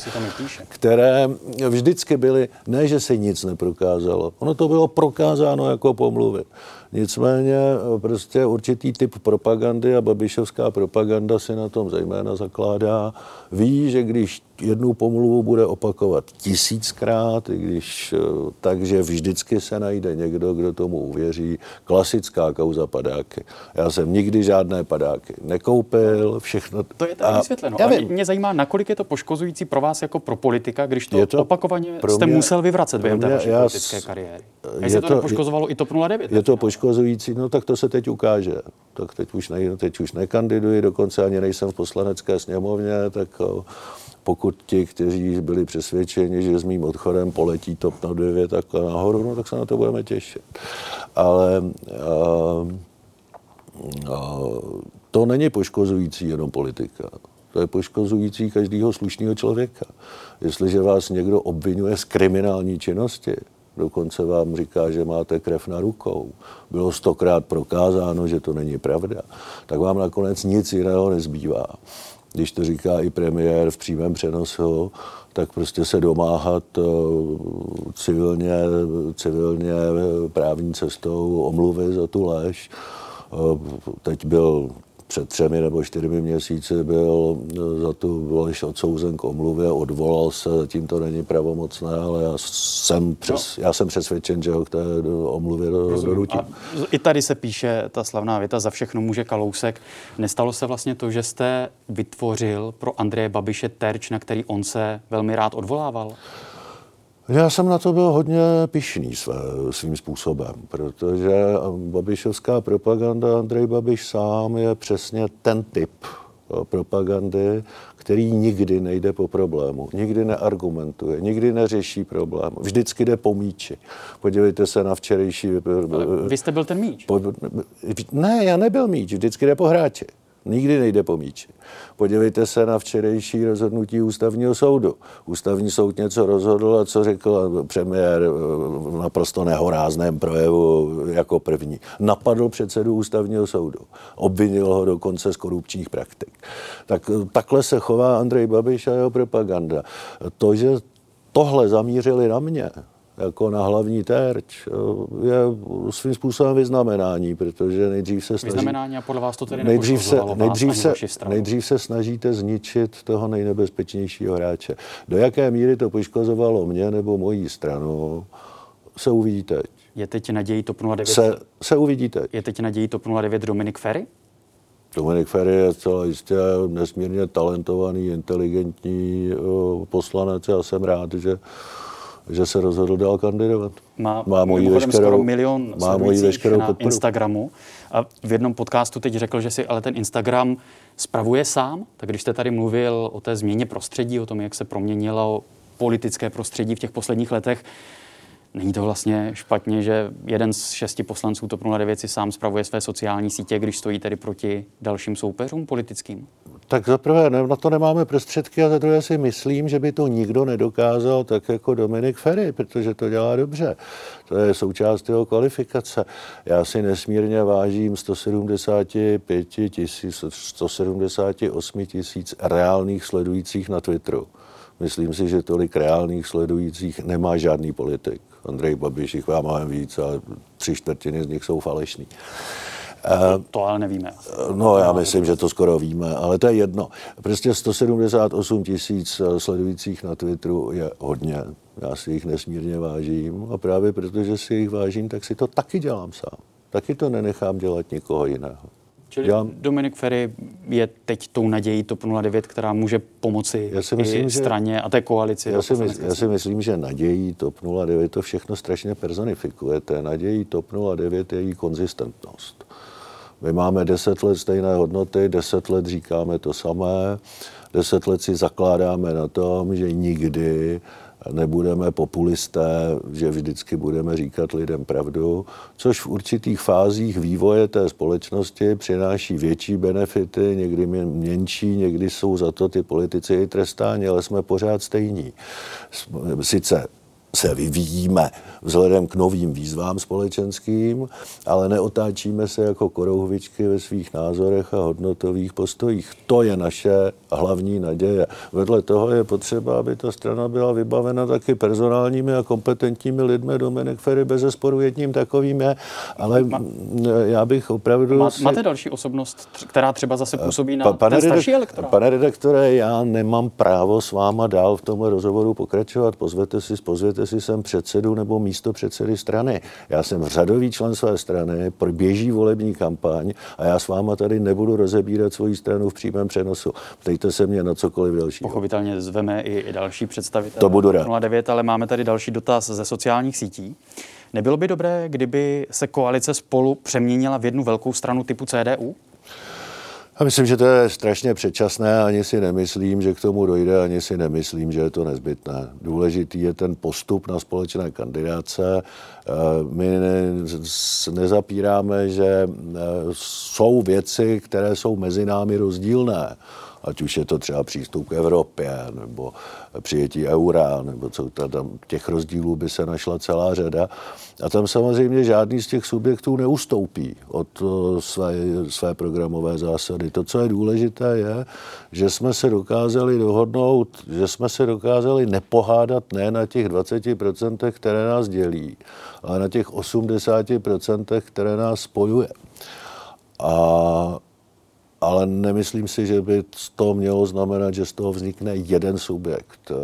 které vždycky byly, ne, že se nic neprokázalo. Ono to bylo prokázáno jako pomluvy. Nicméně eh, prostě určitý typ propagandy a babišovská propaganda si na tom zejména zakládá. Ví, že když jednu pomluvu bude opakovat tisíckrát, i když eh, takže vždycky se najde někdo, kdo tomu uvěří. Klasická kauza padáky. Já jsem nikdy žádné padáky nekoupil, všechno. To je tady vysvětleno. Já vím. Mě zajímá, nakolik je to poškozující pro vás jako pro politika, když to, je to opakovaně jste mě, musel vyvracet během té vaší politické kariéry. Jestli to, to nepoškozovalo je, i TOP 09? Je to poškozující, no tak to se teď ukáže. Tak teď už, ne, teď už nekandiduji, dokonce ani nejsem v poslanecké sněmovně, tak pokud ti, kteří byli přesvědčeni, že s mým odchodem poletí TOP 09 takhle nahoru, no tak se na to budeme těšit. Ale uh, uh, to není poškozující jenom politika. To je poškozující každého slušného člověka. Jestliže vás někdo obvinuje z kriminální činnosti, dokonce vám říká, že máte krev na rukou, bylo stokrát prokázáno, že to není pravda, tak vám nakonec nic jiného nezbývá. Když to říká i premiér v přímém přenosu, tak prostě se domáhat eh, civilně, civilně právní cestou omluvy za tu lež. Eh, teď byl před třemi nebo čtyřmi měsíci byl za tu lež odsouzen k omluvě, odvolal se, zatím to není pravomocné, ale já jsem, přes, no. já jsem přesvědčen, že ho k té omluvě donutím. I tady se píše ta slavná věta, za všechno může Kalousek. Nestalo se vlastně to, že jste vytvořil pro Andreje Babiše terč, na který on se velmi rád odvolával? Já jsem na to byl hodně pišný své, svým způsobem, protože babišovská propaganda, Andrej Babiš sám je přesně ten typ eh, propagandy, který nikdy nejde po problému, nikdy neargumentuje, nikdy neřeší problém, vždycky jde po míči. Podívejte se na včerejší... Ale vy jste byl ten míč. Po, ne, já nebyl míč, vždycky jde po hráči. Nikdy nejde po míči. Podívejte se na včerejší rozhodnutí ústavního soudu. Ústavní soud něco rozhodl a co řekl premiér v naprosto nehorázném projevu jako první. Napadl předsedu ústavního soudu. Obvinil ho dokonce z korupčních praktik. Tak takhle se chová Andrej Babiš a jeho propaganda. To, že tohle zamířili na mě, jako na hlavní terč, je svým způsobem vyznamenání, protože nejdřív se snaží... Vyznamenání a podle vás to tedy nejdřív se, nejdřív, se, nejdřív se snažíte zničit toho nejnebezpečnějšího hráče. Do jaké míry to poškozovalo mě nebo mojí stranu, se uvidí teď. Je teď nadějí TOP 09? Se, se uvidí teď. Je teď nadějí TOP 09 Dominik Ferry? Dominik Ferry je celá jistě nesmírně talentovaný, inteligentní poslanec. Já jsem rád, že že se rozhodl dál kandidovat. Má, má moji veškerou, skoro milion má moji veškerou na podporu. Instagramu. A v jednom podcastu teď řekl, že si ale ten Instagram spravuje sám. Tak když jste tady mluvil o té změně prostředí, o tom, jak se proměnilo politické prostředí v těch posledních letech, Není to vlastně špatně, že jeden z šesti poslanců TOP 09 si sám spravuje své sociální sítě, když stojí tedy proti dalším soupeřům politickým? Tak za prvé na to nemáme prostředky a za druhé si myslím, že by to nikdo nedokázal tak jako Dominik Ferry, protože to dělá dobře. To je součást jeho kvalifikace. Já si nesmírně vážím 175 tisíc, 178 tisíc reálných sledujících na Twitteru. Myslím si, že tolik reálných sledujících nemá žádný politik. Andrej Babiš jich má mnohem víc, ale tři čtvrtiny z nich jsou falešný. To, to ale nevíme. No, já myslím, že to skoro víme, ale to je jedno. Prostě 178 tisíc sledujících na Twitteru je hodně. Já si jich nesmírně vážím a právě protože si jich vážím, tak si to taky dělám sám. Taky to nenechám dělat nikoho jiného. Čili Já, Dominik Ferry je teď tou nadějí TOP 09, která může pomoci já si myslím, i straně že, a té koalici. Já si, mysl, já si myslím, že nadějí TOP 09 to všechno strašně personifikujete. Nadějí TOP 09 je její konzistentnost. My máme deset let stejné hodnoty, deset let říkáme to samé, deset let si zakládáme na tom, že nikdy nebudeme populisté, že vždycky budeme říkat lidem pravdu, což v určitých fázích vývoje té společnosti přináší větší benefity, někdy menší, někdy jsou za to ty politici i trestáni, ale jsme pořád stejní. Sice se vyvíjíme vzhledem k novým výzvám společenským, ale neotáčíme se jako korouhvičky ve svých názorech a hodnotových postojích. To je naše hlavní naděje. Vedle toho je potřeba, aby ta strana byla vybavena taky personálními a kompetentními lidmi. Dominik Ferry bez zesporu jedním takovým je, ale Ma, já bych opravdu... Má, si... Máte další osobnost, která třeba zase působí na pa, ten starší elektorát? Pane redaktore, já nemám právo s váma dál v tomhle rozhovoru pokračovat. Pozvete si, pozvěte si sem předsedu nebo místo předsedy strany. Já jsem řadový člen své strany, běží volební kampaň a já s váma tady nebudu rozebírat svoji stranu v přímém přenosu. Ptejte se mě na cokoliv další. Pochopitelně zveme i, i další představitele. To budu rád. 09, ale máme tady další dotaz ze sociálních sítí. Nebylo by dobré, kdyby se koalice spolu přeměnila v jednu velkou stranu typu CDU? Já myslím, že to je strašně předčasné, ani si nemyslím, že k tomu dojde, ani si nemyslím, že je to nezbytné. Důležitý je ten postup na společné kandidáce. Eh, my ne, nezapíráme, že eh, jsou věci, které jsou mezi námi rozdílné ať už je to třeba přístup k Evropě, nebo přijetí eura, nebo co tam, těch rozdílů by se našla celá řada. A tam samozřejmě žádný z těch subjektů neustoupí od eh, své, své programové zásady. To, co je důležité, je, že jsme se dokázali dohodnout, že jsme se dokázali nepohádat ne na těch 20%, které nás dělí, ale na těch 80%, které nás spojuje. A ale nemyslím si, že by to mělo znamenat, že z toho vznikne jeden subjekt. Eh,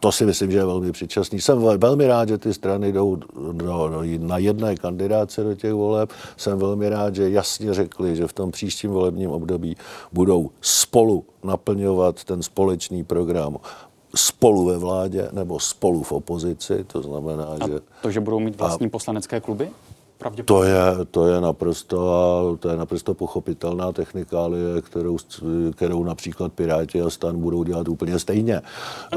to si myslím, že je velmi předčasný. Jsem velmi rád, že ty strany jdou do, do, na jedné kandidáce do těch voleb. Jsem velmi rád, že jasně řekli, že v tom příštím volebním období budou spolu naplňovat ten společný program spolu ve vládě nebo spolu v opozici. To znamená, a že... To, že budou mít vlastní a, poslanecké kluby? To je, to je naprosto, to je naprosto pochopitelná technikálie, kterou, kterou například Piráti a Stan budou dělat úplně stejně.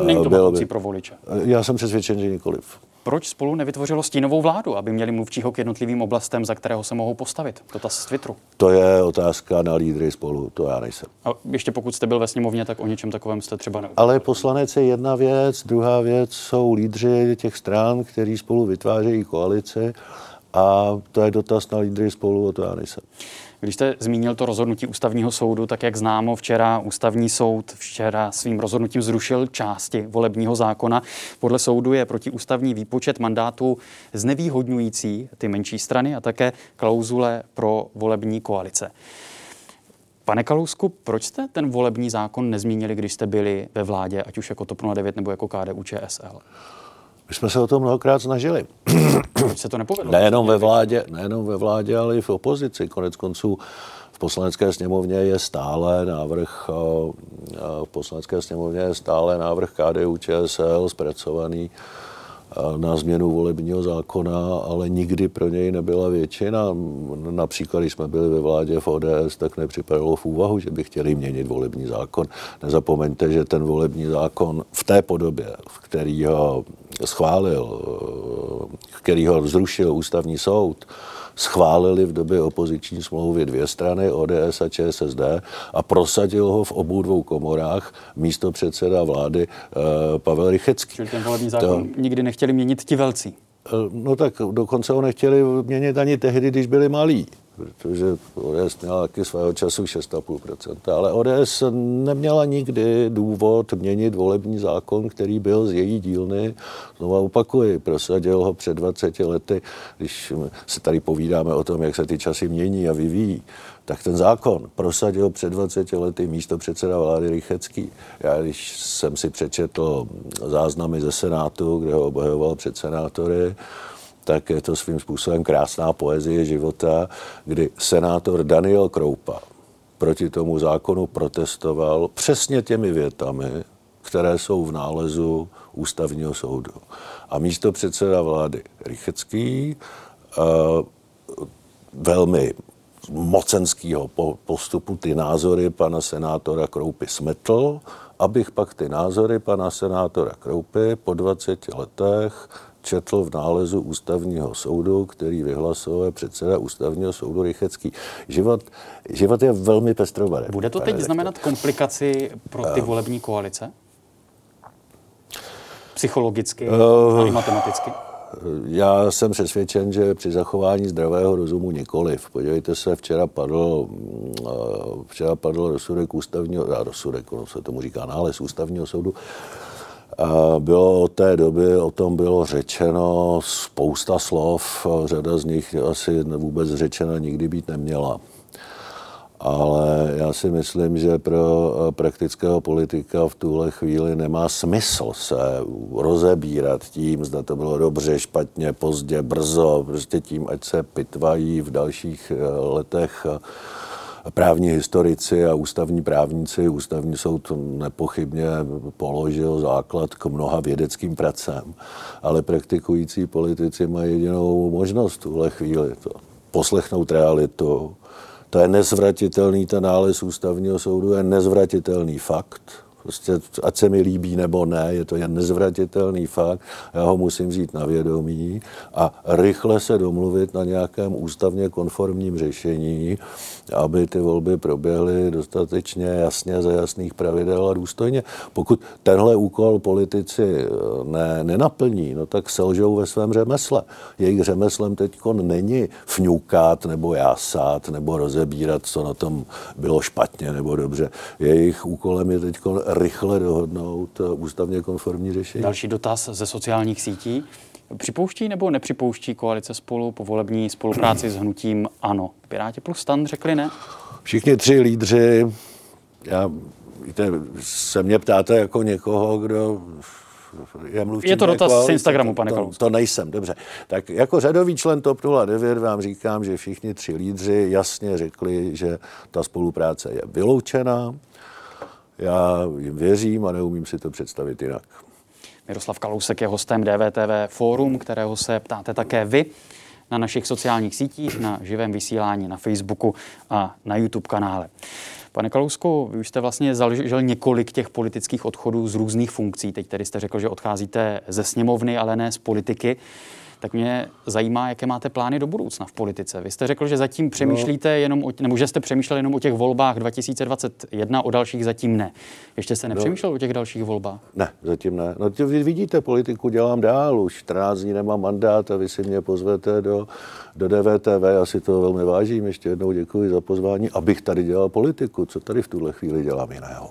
Není to Bylo by, pro voliče. Já jsem přesvědčen, že nikoliv. Proč spolu nevytvořilo stínovou vládu, aby měli mluvčího k jednotlivým oblastem, za kterého se mohou postavit? To z Twitteru. To je otázka na lídry spolu, to já nejsem. A ještě pokud jste byl ve sněmovně, tak o něčem takovém jste třeba neuvěděl. Ale poslanec je jedna věc, druhá věc jsou lídři těch stran, kteří spolu vytvářejí koalici a to je dotaz na lídry spolu, o to já nejsem. Když jste zmínil to rozhodnutí ústavního soudu, tak jak známo, včera ústavní soud včera svým rozhodnutím zrušil části volebního zákona. Podle soudu je proti ústavní výpočet mandátů znevýhodňující ty menší strany a také klauzule pro volební koalice. Pane Kalousku, proč jste ten volební zákon nezmínili, když jste byli ve vládě, ať už jako TOP 09 nebo jako KDU ČSL? My jsme se o to mnohokrát snažili. Se to nepovedlo? Nejenom ve vládě, nejenom ve vládě, ale i v opozici. Konec konců v poslanecké sněmovně je stále návrh, eh, v poslanecké sněmovně je stále návrh KDU ČSL zpracovaný na změnu volebního zákona, ale nikdy pro něj nebyla většina. Například, když jsme byli ve vládě v ODS, tak nepřipadalo v úvahu, že by chtěli měnit volební zákon. Nezapomeňte, že ten volební zákon v té podobě, v který ho schválil, který ho zrušil ústavní soud, schválili v době opoziční smlouvy dvě strany, ODS a ČSSD, a prosadil ho v obou dvou komorách místo předseda vlády eh, Pavel Rychecký. Čili ten volební zákon to, nikdy nechtěli měnit ti velcí. Eh, no tak dokonce ho nechtěli měnit ani tehdy, když byli malí protože ODS měla taky svého času 6,5%, ale ODS neměla nikdy důvod měnit volební zákon, který byl z její dílny, znovu opakuji, prosadil ho před 20 lety, když se tady povídáme o tom, jak se ty časy mění a vyvíjí, tak ten zákon prosadil před 20 lety místo předseda vlády Rychecký. Já, když jsem si přečetl záznamy ze Senátu, kde ho obhajoval před senátory, tak je to svým způsobem krásná poezie života, kdy senátor Daniel Kroupa proti tomu zákonu protestoval přesně těmi větami, které jsou v nálezu ústavního soudu. A místo předseda vlády Rychecký uh, velmi mocenského postupu ty názory pana senátora Kroupy smetl, abych pak ty názory pana senátora Kroupy po 20 letech četl v nálezu ústavního soudu, který vyhlasoval předseda ústavního soudu Rychecký. Život, život je velmi pestrobarevný. Bude to teď znamenat komplikaci pro ty uh, volební koalice? Psychologicky, uh, matematicky? Já jsem přesvědčen, že při zachování zdravého rozumu nikoliv. Podívejte se, včera padl, eh, včera padl rozsudek ústavního, rozsudek, ono se tomu říká nález ústavního soudu, a bylo od té doby, o tom bylo řečeno spousta slov, řada z nich asi vůbec řečena nikdy být neměla. Ale já si myslím, že pro praktického politika v tuhle chvíli nemá smysl se rozebírat tím, zda to bylo dobře, špatně, pozdě, brzo, prostě tím, ať se pitvají v dalších letech právní historici a ústavní právníci, ústavní soud nepochybně položil základ k mnoha vědeckým pracem, ale praktikující politici mají jedinou možnost v tuhle chvíli to poslechnout realitu, To je nezvratitelný, ten nález ústavního soudu je nezvratitelný fakt. Prostě, ať se mi líbí nebo ne, je to jen nezvratitelný fakt, já ho musím vzít na vědomí a rychle se domluvit na nějakém ústavně konformním řešení, aby ty volby proběhly dostatečně jasně za jasných pravidel a důstojně. Pokud tenhle úkol politici eh, ne, nenaplní, no tak selžou ve svém řemesle. Jejich řemeslem teď není fňukat nebo jásat nebo rozebírat, co na tom bylo špatně nebo dobře. Jejich úkolem je teď rychle dohodnout eh, ústavně konformní řešení. Další dotaz ze sociálních sítí. Připouští nebo nepřipouští koalice spolu po volební spolupráci s hnutím ANO? Piráti plus stan řekli ne? Všichni tři lídři, já, víte, se mě ptáte jako někoho, kdo je mluvčí Je to dotaz koalice, z Instagramu, pane to, to nejsem, dobře. Tak jako řadový člen TOP 09 vám říkám, že všichni tři lídři jasně řekli, že ta spolupráce je vyloučená. Já jim věřím a neumím si to představit jinak. Miroslav Kalousek je hostem DVTV Forum, kterého se ptáte také vy na našich sociálních sítích, na živém vysílání na Facebooku a na YouTube kanále. Pane Kalousku, vy už jste vlastně zažil několik těch politických odchodů z různých funkcí. Teď tedy jste řekl, že odcházíte ze sněmovny, ale ne z politiky tak mě zajímá, jaké máte plány do budoucna v politice. Vy jste řekl, že zatím přemýšlíte jenom o, nebo že jste přemýšleli jenom o těch volbách 2021, o dalších zatím ne. Ještě jste nepřemýšlel no, o těch dalších volbách? Ne, zatím ne. No to vidíte, politiku dělám dál, už 14 dní nemám mandát a vy si mě pozvete do, do DVTV, já si to velmi vážím, ještě jednou děkuji za pozvání, abych tady dělal politiku. Co tady v tuhle chvíli dělám jiného?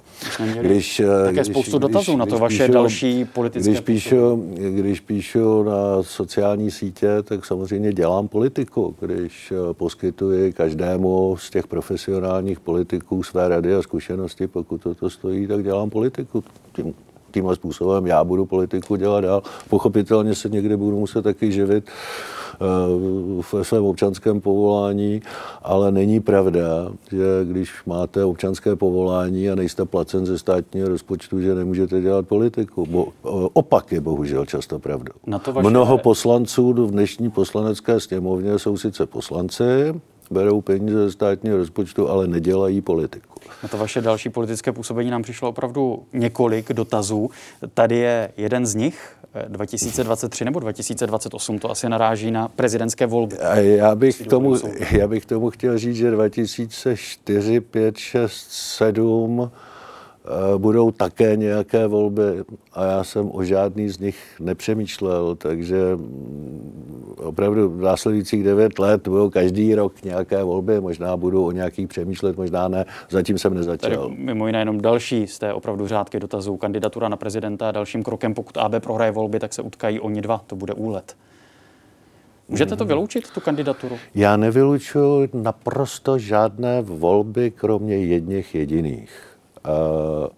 Když, také když, spoustu když, dotazů když, na to vaše píšu, další politické když píšu, když píšu na sociální sociální sítě, tak samozřejmě dělám politiku, když eh, poskytuji každému z těch profesionálních politiků své rady a zkušenosti, pokud to, to stojí, tak dělám politiku. Tím, tímhle způsobem já budu politiku dělat dál. Pochopitelně se někdy budu muset taky živit Eh, ve svém občanském povolání, ale není pravda, že když máte občanské povolání a nejste placen ze státního rozpočtu, že nemůžete dělat politiku. Bo, eh, opak je bohužel často pravdou. Na to vaše... Mnoho poslanců v dnešní poslanecké sněmovně jsou sice poslanci, berou peníze ze státního rozpočtu, ale nedělají politiku. Na to vaše další politické působení nám přišlo opravdu několik dotazů. Tady je jeden z nich, 2023 nebo 2028, to asi naráží na prezidentské volby. A já bych, tomu, já bych tomu chtěl říct, že 2004, 5, 6, 7 Eh, budou také nějaké volby a já jsem o žádný z nich nepřemýšlel, takže mm, opravdu v následujících devět let budou každý rok nějaké volby, možná budu o nějakých přemýšlet, možná ne, zatím jsem nezačal. Tady mimo jiné jenom další z té opravdu řádky dotazů, kandidatura na prezidenta, dalším krokem, pokud AB prohraje volby, tak se utkají oni dva, to bude úlet. Můžete to vyloučit, tu kandidaturu? Já nevylučuji naprosto žádné volby, kromě jedných jediných.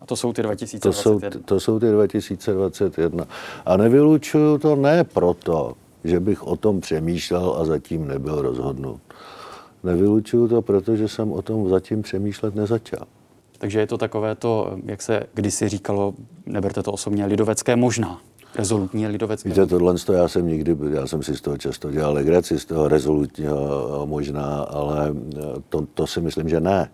A to jsou ty 2021. To jsou, to jsou ty 2021. A nevylučuju to ne proto, že bych o tom přemýšlel a zatím nebyl rozhodnut. Nevylučuju to, protože jsem o tom zatím přemýšlet nezačal. Takže je to takové to, jak se kdysi říkalo, neberte to osobně, lidovecké možná. Rezolutní lidovecké. Víte, tohle já jsem nikdy, já jsem si z toho často dělal legraci, z toho rezolutního možná, ale to, to si myslím, že ne.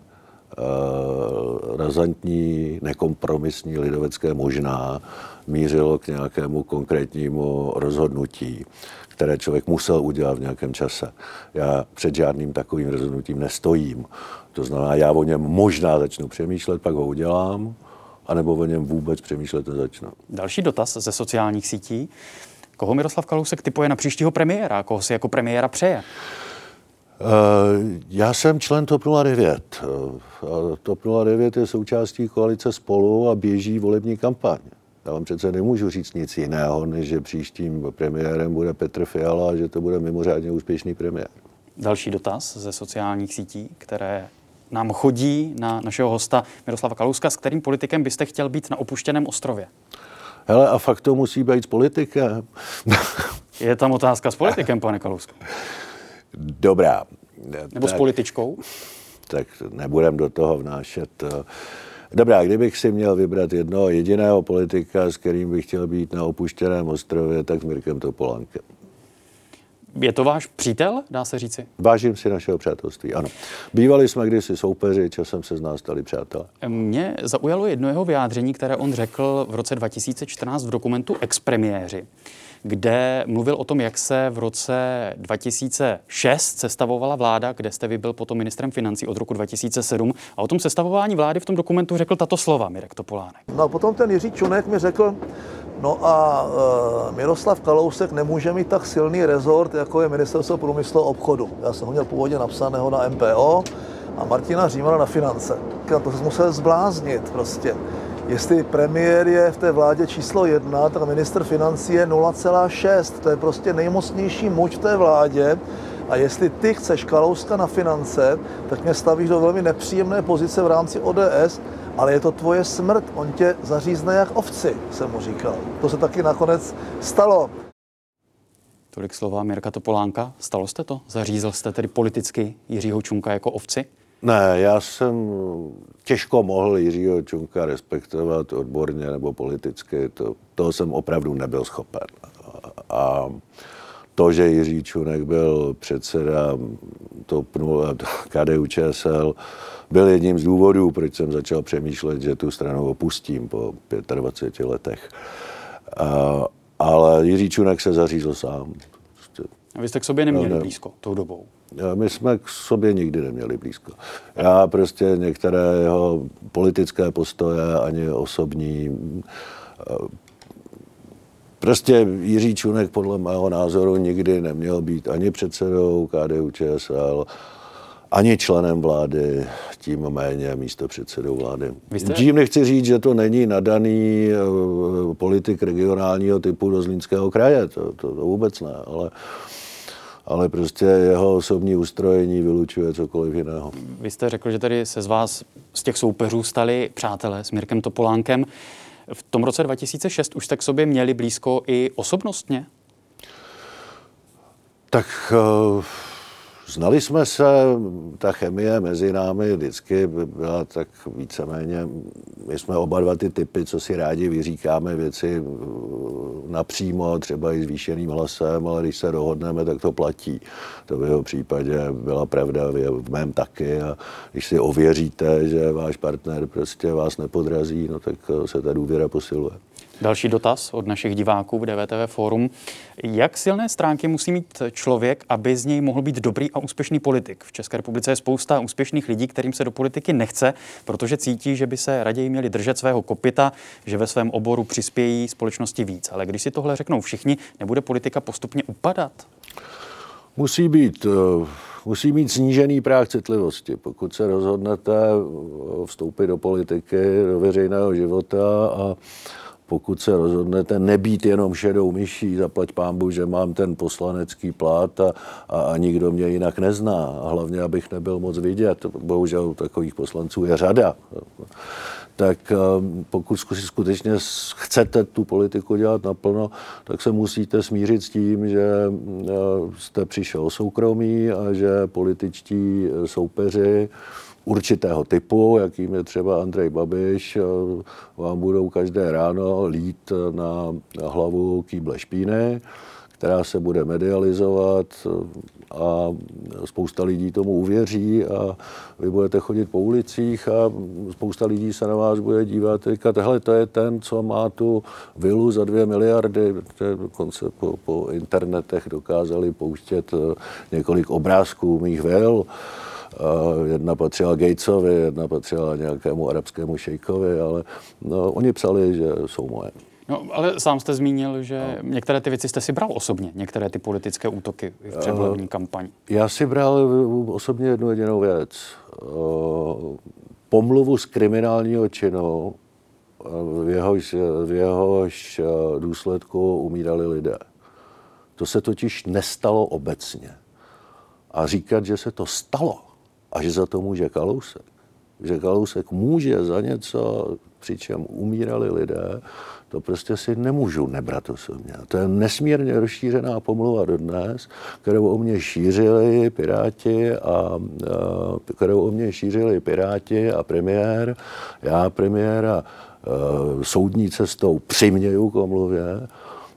Eh, razantní, nekompromisní lidovecké možná mířilo k nějakému konkrétnímu rozhodnutí, které člověk musel udělat v nějakém čase. Já před žádným takovým rozhodnutím nestojím. To znamená, já o něm možná začnu přemýšlet, pak ho udělám, anebo o něm vůbec přemýšlet nezačnu. Další dotaz ze sociálních sítí. Koho Miroslav Kalousek typuje na příštího premiéra? Koho si jako premiéra přeje? Eh, já jsem člen TOP 09. Eh, TOP 09 je součástí koalice spolu a běží volební kampaň. Já vám přece nemůžu říct nic jiného, než že příštím premiérem bude Petr Fiala a že to bude mimořádně úspěšný premiér. Další dotaz ze sociálních sítí, které nám chodí na našeho hosta Miroslava Kalouska. S kterým politikem byste chtěl být na opuštěném ostrově? Hele, a fakt to musí být s politikem. Je tam otázka s politikem, pane Kalousku? *laughs* Dobrá. Nebo tak, s političkou? Tak nebudem do toho vnášet. Eh, dobrá, kdybych si měl vybrat jednoho jediného politika, s kterým bych chtěl být na opuštěném ostrově, tak s Mirkem Topolánkem. Je to váš přítel, dá se říci? Vážím si našeho přátelství, ano. Bývali jsme kdysi soupeři, časem se z nás stali přátelé. Mě zaujalo jedno jeho vyjádření, které on řekl v roce 2014 v dokumentu Expremiéři kde mluvil o tom, jak se v roce 2006 sestavovala vláda, kde jste vy byl potom ministrem financí od roku 2007. A o tom sestavování vlády v tom dokumentu řekl tato slova Mirek Topolánek. No a potom ten Jiří Čunek mi řekl, No a e, Miroslav Kalousek nemůže mít tak silný rezort, jako je Ministerstvo průmyslu a obchodu. Já jsem ho měl původně napsaného na MPO a Martina Římana na finance. To se musel zbláznit prostě. Jestli premiér je v té vládě číslo jedna, tak minister financí je 0,6. To je prostě nejmocnější muž v té vládě. A jestli ty chceš Kalouska na finance, tak mě stavíš do velmi nepříjemné pozice v rámci ODS, ale je to tvoje smrt, on tě zařízne jak ovci, jsem mu říkal. To se taky nakonec stalo. Tolik slova Mirka Topolánka. Stalo jste to? Zařízl jste tedy politicky Jiřího Čunka jako ovci? Ne, já jsem těžko mohl Jiřího Čunka respektovat odborně nebo politicky. To, toho jsem opravdu nebyl schopen. A, to, že Jiří Čunek byl předseda TOP 0 KDU ČSL, byl jedním z důvodů, proč jsem začal přemýšlet, že tu stranu opustím po 25 letech. A, ale Jiří Čunek se zařízl sám. A vy jste k sobě neměli no, ne. blízko tou dobou? My jsme k sobě nikdy neměli blízko. Já prostě některé jeho politické postoje, ani osobní, Prostě Jiří Čunek podle mého názoru nikdy neměl být ani předsedou KDU ČSL, ani členem vlády, tím méně místo předsedou vlády. Jste... Tím nechci říct, že to není nadaný eh, politik regionálního typu do Zlínského kraje, to, to, to vůbec ne, ale ale prostě jeho osobní ustrojení vylučuje cokoliv jiného. Vy jste řekl, že tady se z vás, z těch soupeřů, stali přátelé s Mirkem Topolánkem. V tom roce 2006 už jste k sobě měli blízko i osobnostně? Tak uh Znali jsme se, ta chemie mezi námi vždycky byla tak víceméně, my jsme oba dva ty typy, co si rádi vyříkáme věci uh, napřímo, třeba i zvýšeným hlasem, ale když se dohodneme, tak to platí. To v jeho případě byla pravda, v mém taky a když si ověříte, že váš partner prostě vás nepodrazí, no tak uh, se ta důvěra posiluje. Další dotaz od našich diváků v DVTV Forum. Jak silné stránky musí mít člověk, aby z něj mohl být dobrý a úspěšný politik? V České republice je spousta úspěšných lidí, kterým se do politiky nechce, protože cítí, že by se raději měli držet svého kopita, že ve svém oboru přispějí společnosti víc. Ale když si tohle řeknou všichni, nebude politika postupně upadat? Musí být eh, musí mít snížený práh citlivosti. Pokud se rozhodnete eh, vstoupit do politiky, do veřejného života a pokud se rozhodnete nebýt jenom šedou myší, zaplať pámbu, že mám ten poslanecký plát a, a, a nikdo mě jinak nezná. A hlavně, abych nebyl moc vidět. Bohužel takových poslanců je řada. Tak eh, pokud skutečně chcete tu politiku dělat naplno, tak se musíte smířit s tím, že eh, jste přišel soukromí a že političtí soupeři určitého typu, jakým je třeba Andrej Babiš, vám budou každé ráno lít na hlavu kýble špíny, která se bude medializovat a spousta lidí tomu uvěří a vy budete chodit po ulicích a spousta lidí se na vás bude dívat a říkat, hele, to je ten, co má tu vilu za dvě miliardy, dokonce po, po internetech dokázali pouštět eh, několik obrázků mých vil jedna patřila Gatesovi, jedna patřila nějakému arabskému šejkovi, ale no, oni psali, že jsou moje. No, ale sám jste zmínil, že no. některé ty věci jste si bral osobně, některé ty politické útoky v předvolební kampani. Já si bral osobně jednu jedinou věc. Pomluvu z kriminálního činu, v jehož, v jehož důsledku umírali lidé. To se totiž nestalo obecně. A říkat, že se to stalo, a že za to může Kalousek. Že Kalousek může za něco, přičem umírali lidé, to prostě si nemůžu nebrat osobně. To je nesmírně rozšířená pomluva dodnes, kterou o mě šířili Piráti a, a kterou o mě šířili Piráti a premiér. Já premiéra soudní cestou přiměju k omluvě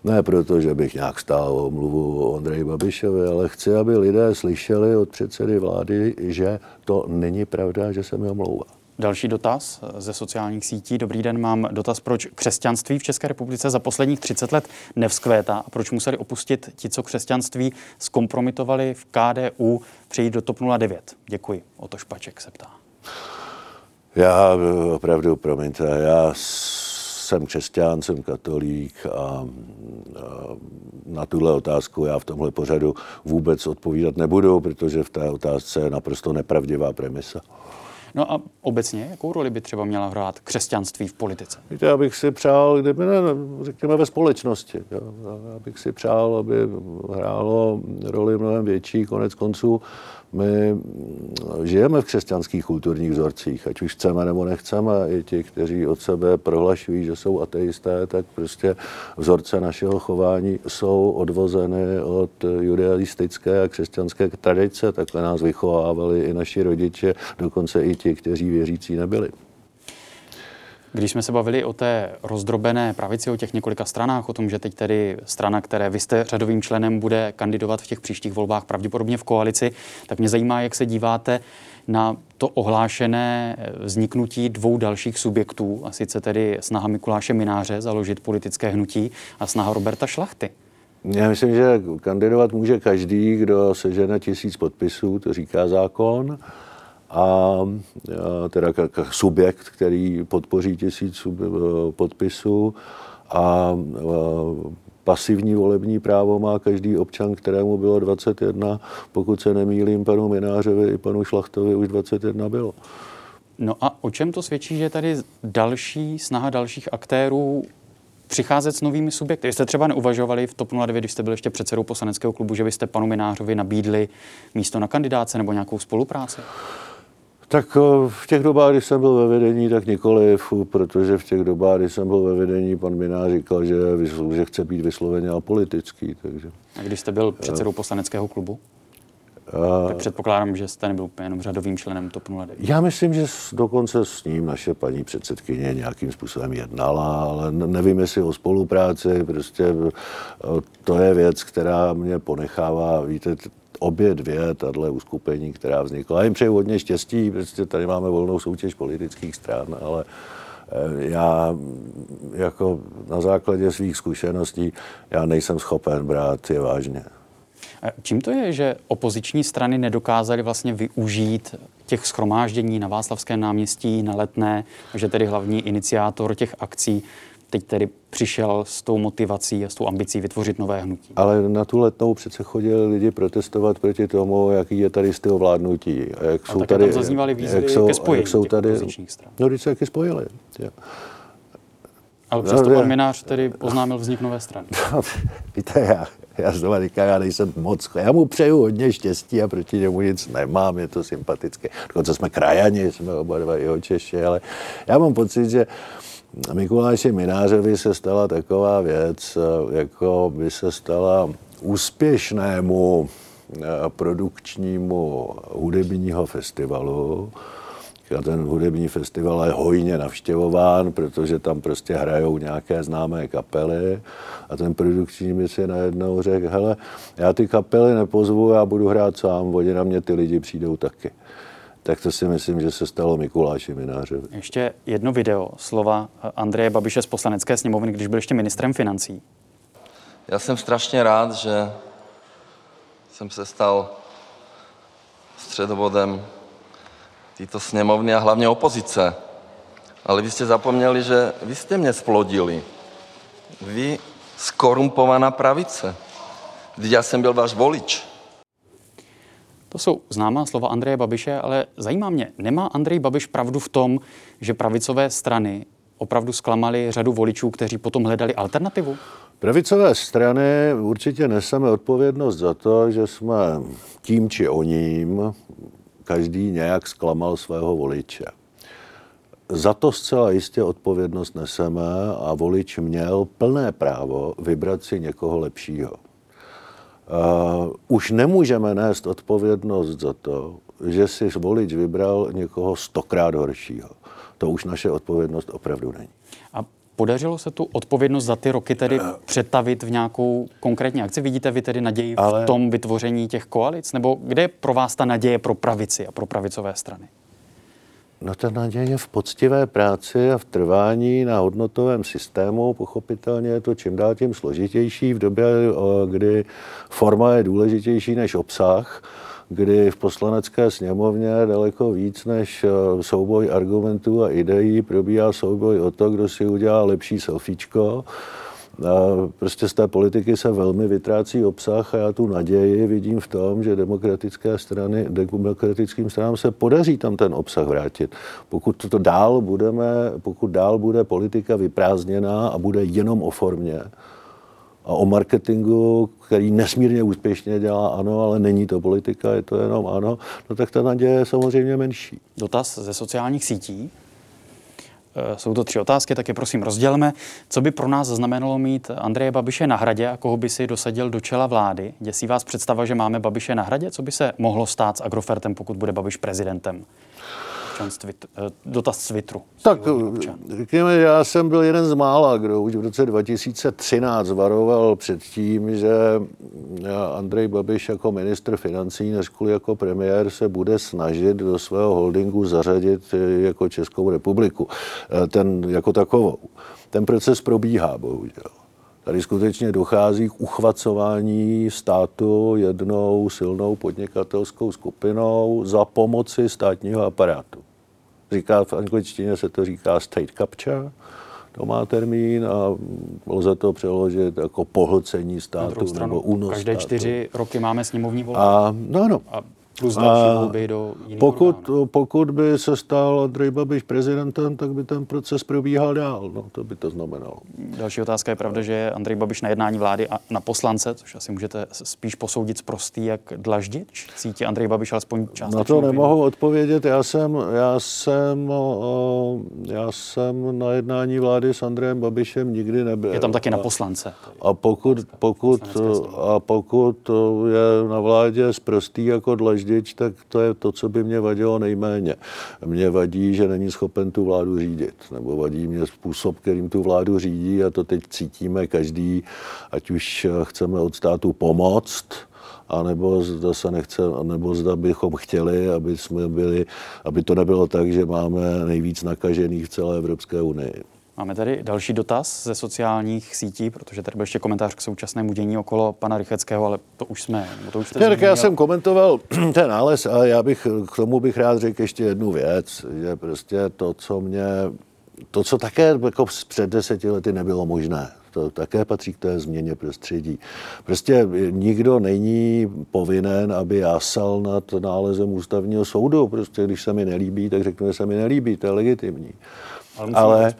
Ne proto, že bych nějak stál o mluvu o Andreji Babišovi, ale chci, aby lidé slyšeli od předsedy vlády, že to není pravda, že se mi omlouvá. Další dotaz ze sociálních sítí. Dobrý den, mám dotaz, proč křesťanství v České republice za posledních 30 let nevzkvétá a proč museli opustit ti, co křesťanství zkompromitovali v KDU, přejít do TOP 09. Děkuji. O to Špaček se ptá. Já opravdu, promiňte, já jsem křesťan, jsem katolík a, a na tuhle otázku já v tomhle pořadu vůbec odpovídat nebudu, protože v té otázce je naprosto nepravdivá premisa. No a obecně, jakou roli by třeba měla hrát křesťanství v politice? Víte, já bych si přál, kdyby ne, řekněme ve společnosti, jo, já bych si přál, aby hrálo roli mnohem větší, konec konců my žijeme v křesťanských kulturních vzorcích, ať už chceme nebo nechceme. I ti, kteří od sebe prohlašují, že jsou ateisté, tak prostě vzorce našeho chování jsou odvozeny od judajistické a křesťanské tradice. Takhle nás vychovávali i naši rodiče, dokonce i ti, kteří věřící nebyli. Když jsme se bavili o té rozdrobené pravici, o těch několika stranách, o tom, že teď tedy strana, které vy jste řadovým členem, bude kandidovat v těch příštích volbách pravděpodobně v koalici, tak mě zajímá, jak se díváte na to ohlášené vzniknutí dvou dalších subjektů, a sice tedy snaha Mikuláše Mináře založit politické hnutí a snaha Roberta Šlachty. Já myslím, že kandidovat může každý, kdo sežene tisíc podpisů, to říká zákon a teda subjekt, který podpoří tisíc podpisů a pasivní volební právo má každý občan, kterému bylo 21. Pokud se nemýlím, panu Minářovi i panu Šlachtovi už 21 bylo. No a o čem to svědčí, že tady další snaha dalších aktérů přicházet s novými subjekty? Vy jste třeba neuvažovali v TOP 09, když jste byl ještě předsedou poslaneckého klubu, že byste panu Minářovi nabídli místo na kandidáce nebo nějakou spolupráci? Tak eh, v těch dobách, kdy jsem byl ve vedení, tak nikoliv, protože v těch dobách, kdy jsem byl ve vedení, pan Minář říkal, že, že chce být vysloveně apolitický. Takže. A když jste byl předsedou poslaneckého klubu? A... Tak předpokládám, že jste nebyl úplně jenom řadovým členem TOP 09. Já myslím, že dokonce s ním naše paní předsedkyně nějakým způsobem jednala, ale nevím, jestli o spolupráci, prostě eh, to je věc, která mě ponechává, víte, obě dvě tahle uskupení, která vznikla. Já jim přeju hodně štěstí, prostě tady máme volnou soutěž politických stran, ale eh, já jako na základě svých zkušeností já nejsem schopen brát je vážně. Čím to je, že opoziční strany nedokázaly vlastně využít těch schromáždění na Václavském náměstí, na Letné, že tedy hlavní iniciátor těch akcí teď tedy přišel s tou motivací a s tou ambicí vytvořit nové hnutí. Ale na tu letnou přece chodili lidi protestovat proti tomu, jaký je tady styl vládnutí. A jak a jsou tady, tam zaznívaly výzvy jak jsou, ke spojení jak jsou tady, stran. No, když se taky spojili. Jo. Ale přesto no, pan Minář tedy oznámil vznik nové strany. *laughs* No, víte, já, já znovu říkám, já nejsem moc, já mu přeju hodně štěstí a proti němu nic nemám, je to sympatické. Dokonce jsme krajani, jsme oba dva jeho Češi, ale já mám pocit, že Mikuláši Minářovi se stala taková věc, jako by se stala úspěšnému eh, produkčnímu hudebního festivalu, a ten hudební festival je hojně navštěvován, protože tam prostě hrajou nějaké známé kapely. A ten produkční mi si najednou řekl, hele, já ty kapely nepozvu, já budu hrát sám, oni na mě ty lidi přijdou taky tak to si myslím, že se stalo Mikuláši Minářovi. Ještě jedno video, slova Andreje Babiše z poslanecké sněmovny, když byl ještě ministrem financí. Já jsem strašně rád, že jsem se stal středobodem této sněmovny a hlavně opozice. Ale vy jste zapomněli, že vy jste mě splodili. Vy skorumpovaná pravice. Vždyť já jsem byl váš volič. To jsou známá slova Andreje Babiše, ale zajímá mě, nemá Andrej Babiš pravdu v tom, že pravicové strany opravdu zklamali řadu voličů, kteří potom hledali alternativu? Pravicové strany určitě neseme odpovědnost za to, že jsme tím či oním každý nějak zklamal svého voliče. Za to zcela jistě odpovědnost neseme a volič měl plné právo vybrat si někoho lepšího. Uh, už nemůžeme nést odpovědnost za to, že si volič vybral někoho stokrát horšího. To už naše odpovědnost opravdu není. A Podařilo se tu odpovědnost za ty roky tedy přetavit v nějakou konkrétní akci? Vidíte vy tedy naději Ale... v tom vytvoření těch koalic? Nebo kde je pro vás ta naděje pro pravici a pro pravicové strany? No ta naděje je v poctivé práci a v trvání na hodnotovém systému. Pochopitelně je to čím dál tím složitější v době, kdy forma je důležitější než obsah kdy v poslanecké sněmovně daleko víc než souboj argumentů a ideí probíhá souboj o to, kdo si udělá lepší selfiečko. Prostě z té politiky se velmi vytrácí obsah a já tu naději vidím v tom, že demokratické strany, demokratickým stranám se podaří tam ten obsah vrátit. Pokud to dál budeme, pokud dál bude politika vyprázdněná a bude jenom o formě, a o marketingu, který nesmírně úspěšně dělá ano, ale není to politika, je to jenom ano, no tak ta naděje je samozřejmě menší. Dotaz ze sociálních sítí. E, jsou to tři otázky, tak je prosím rozdělme. Co by pro nás znamenalo mít Andreje Babiše na hradě a koho by si dosadil do čela vlády? Děsí vás představa, že máme Babiše na hradě? Co by se mohlo stát s Agrofertem, pokud bude Babiš prezidentem? Občan z Twitter, eh, dotaz z Twitteru. Tak řekněme, já jsem byl jeden z mála, kdo už v roce 2013 varoval před tím, že eh, Andrej Babiš jako ministr financí, než jako premiér, se bude snažit do svého holdingu zařadit eh, jako Českou republiku. Ten jako takovou. Ten proces probíhá, bohužel. Tady skutečně dochází k uchvacování státu jednou silnou podnikatelskou skupinou za pomoci státního aparátu říká v angličtině se to říká state capture, to má termín a lze to přeložit jako pohlcení státu stranu, nebo únos Každé státu. čtyři roky máme sněmovní volby. A, no, no. A plus další volby do jiných pokud, pokud by se stal Andrej Babiš prezidentem, tak by ten proces probíhal dál. No, to by to znamenalo. Další otázka je pravda, že je Andrej Babiš na jednání vlády a na poslance, což asi můžete spíš posoudit z prostý jak dlaždič. Cítí Andrej Babiš alespoň částečně? Na to nemohu odpovědět. Já jsem, já, jsem, já jsem na jednání vlády s Andrejem Babišem nikdy nebyl. Je tam taky na poslance. A pokud, pokud, a pokud je na vládě zprostý jako dlaždič, Vždyť, tak to je to, co by mě vadilo nejméně. Mě vadí, že není schopen tu vládu řídit, nebo vadí mě způsob, kterým tu vládu řídí a to teď cítíme každý, ať už chceme od státu pomoct, anebo zda se nechce, nebo zda bychom chtěli, aby, jsme byli, aby to nebylo tak, že máme nejvíc nakažených v celé Evropské unii. Máme tady další dotaz ze sociálních sítí, protože tady byl ještě komentář k současnému dění okolo pana Rycheckého, ale to už jsme, to už tak já jsem komentoval *clears throat* ten nález, ale já bych k tomu bych rád řekl ještě jednu věc, že prostě to, co mě, to, co také jako před deseti lety nebylo možné, to také patří k té změně prostředí. Prostě nikdo není povinen, aby jásal nad nálezem ústavního soudu. Prostě když se mi nelíbí, tak řeknu, že se mi nelíbí, to je legitimní. Ale, ale,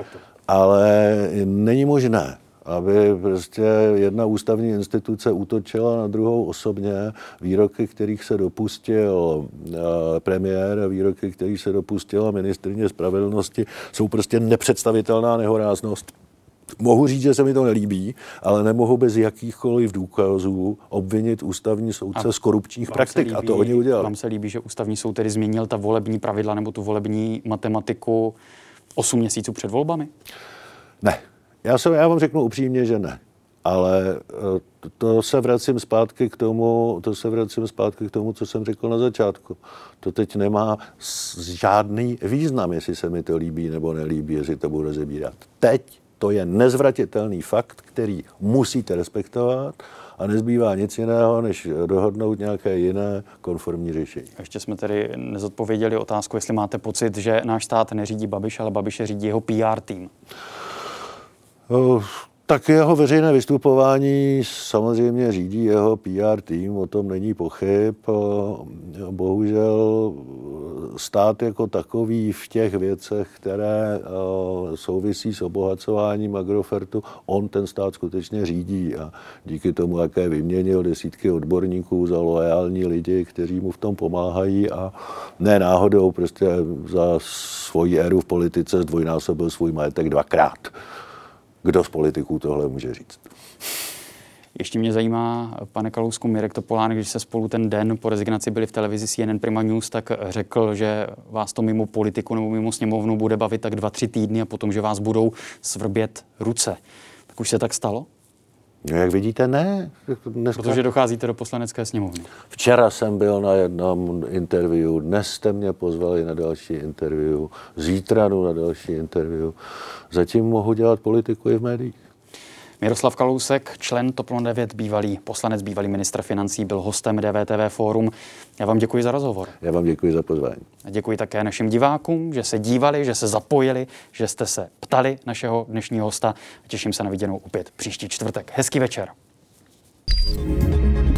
ale není možné, aby prostě jedna ústavní instituce útočila na druhou osobně. Výroky, kterých se dopustil eh, premiér a výroky, kterých se dopustila ministrině spravedlnosti, jsou prostě nepředstavitelná nehoráznost. Mohu říct, že se mi to nelíbí, ale nemohu bez jakýchkoliv důkazů obvinit ústavní soudce a z korupčních praktik. Líbí, a to oni udělali. Vám se líbí, že ústavní soud tedy změnil ta volební pravidla nebo tu volební matematiku 8 měsíců před volbami? Ne. Já, se, já vám řeknu upřímně, že ne. Ale eh, to se vracím zpátky k tomu, to se vracím zpátky k tomu, co jsem řekl na začátku. To teď nemá žádný význam, jestli se mi to líbí nebo nelíbí, jestli to budu rozebírat. Teď to je nezvratitelný fakt, který musíte respektovat a nezbývá nic jiného, než dohodnout nějaké jiné konformní řešení. Ještě jsme tedy nezodpověděli otázku, jestli máte pocit, že náš stát neřídí Babiš, ale Babiše řídí jeho PR tým. Uh, tak jeho veřejné vystupování samozřejmě řídí jeho PR tým, o tom není pochyb. Bohužel stát jako takový v těch věcech, které souvisí s obohacováním Agrofertu, on ten stát skutečně řídí a díky tomu, jaké vyměnil desítky odborníků za loajální lidi, kteří mu v tom pomáhají a ne náhodou prostě za svoji éru v politice zdvojnásobil svůj majetek dvakrát. Kdo z politiků tohle může říct? Ještě mě zajímá, pane Kalousku, Mirek Topolánek, když se spolu ten den po rezignaci byli v televizi CNN Prima News, tak řekl, že vás to mimo politiku nebo mimo sněmovnu bude bavit tak dva, tři týdny a potom, že vás budou svrbět ruce. Tak už se tak stalo? No, jak vidíte, ne. Dneska... Protože docházíte do poslanecké sněmovny. Včera jsem byl na jednom interview, dnes jste mě pozvali na další interview, zítra na další interview. Zatím mohu dělat politiku i v médiích. Miroslav Kalousek, člen TOP 09, bývalý poslanec, bývalý ministr financí, byl hostem DVTV Fórum. Já vám děkuji za rozhovor. Já vám děkuji za pozvání. A děkuji také našim divákům, že se dívali, že se zapojili, že jste se ptali našeho dnešního hosta. Těším se na viděnou opět příští čtvrtek. Hezký večer. thank you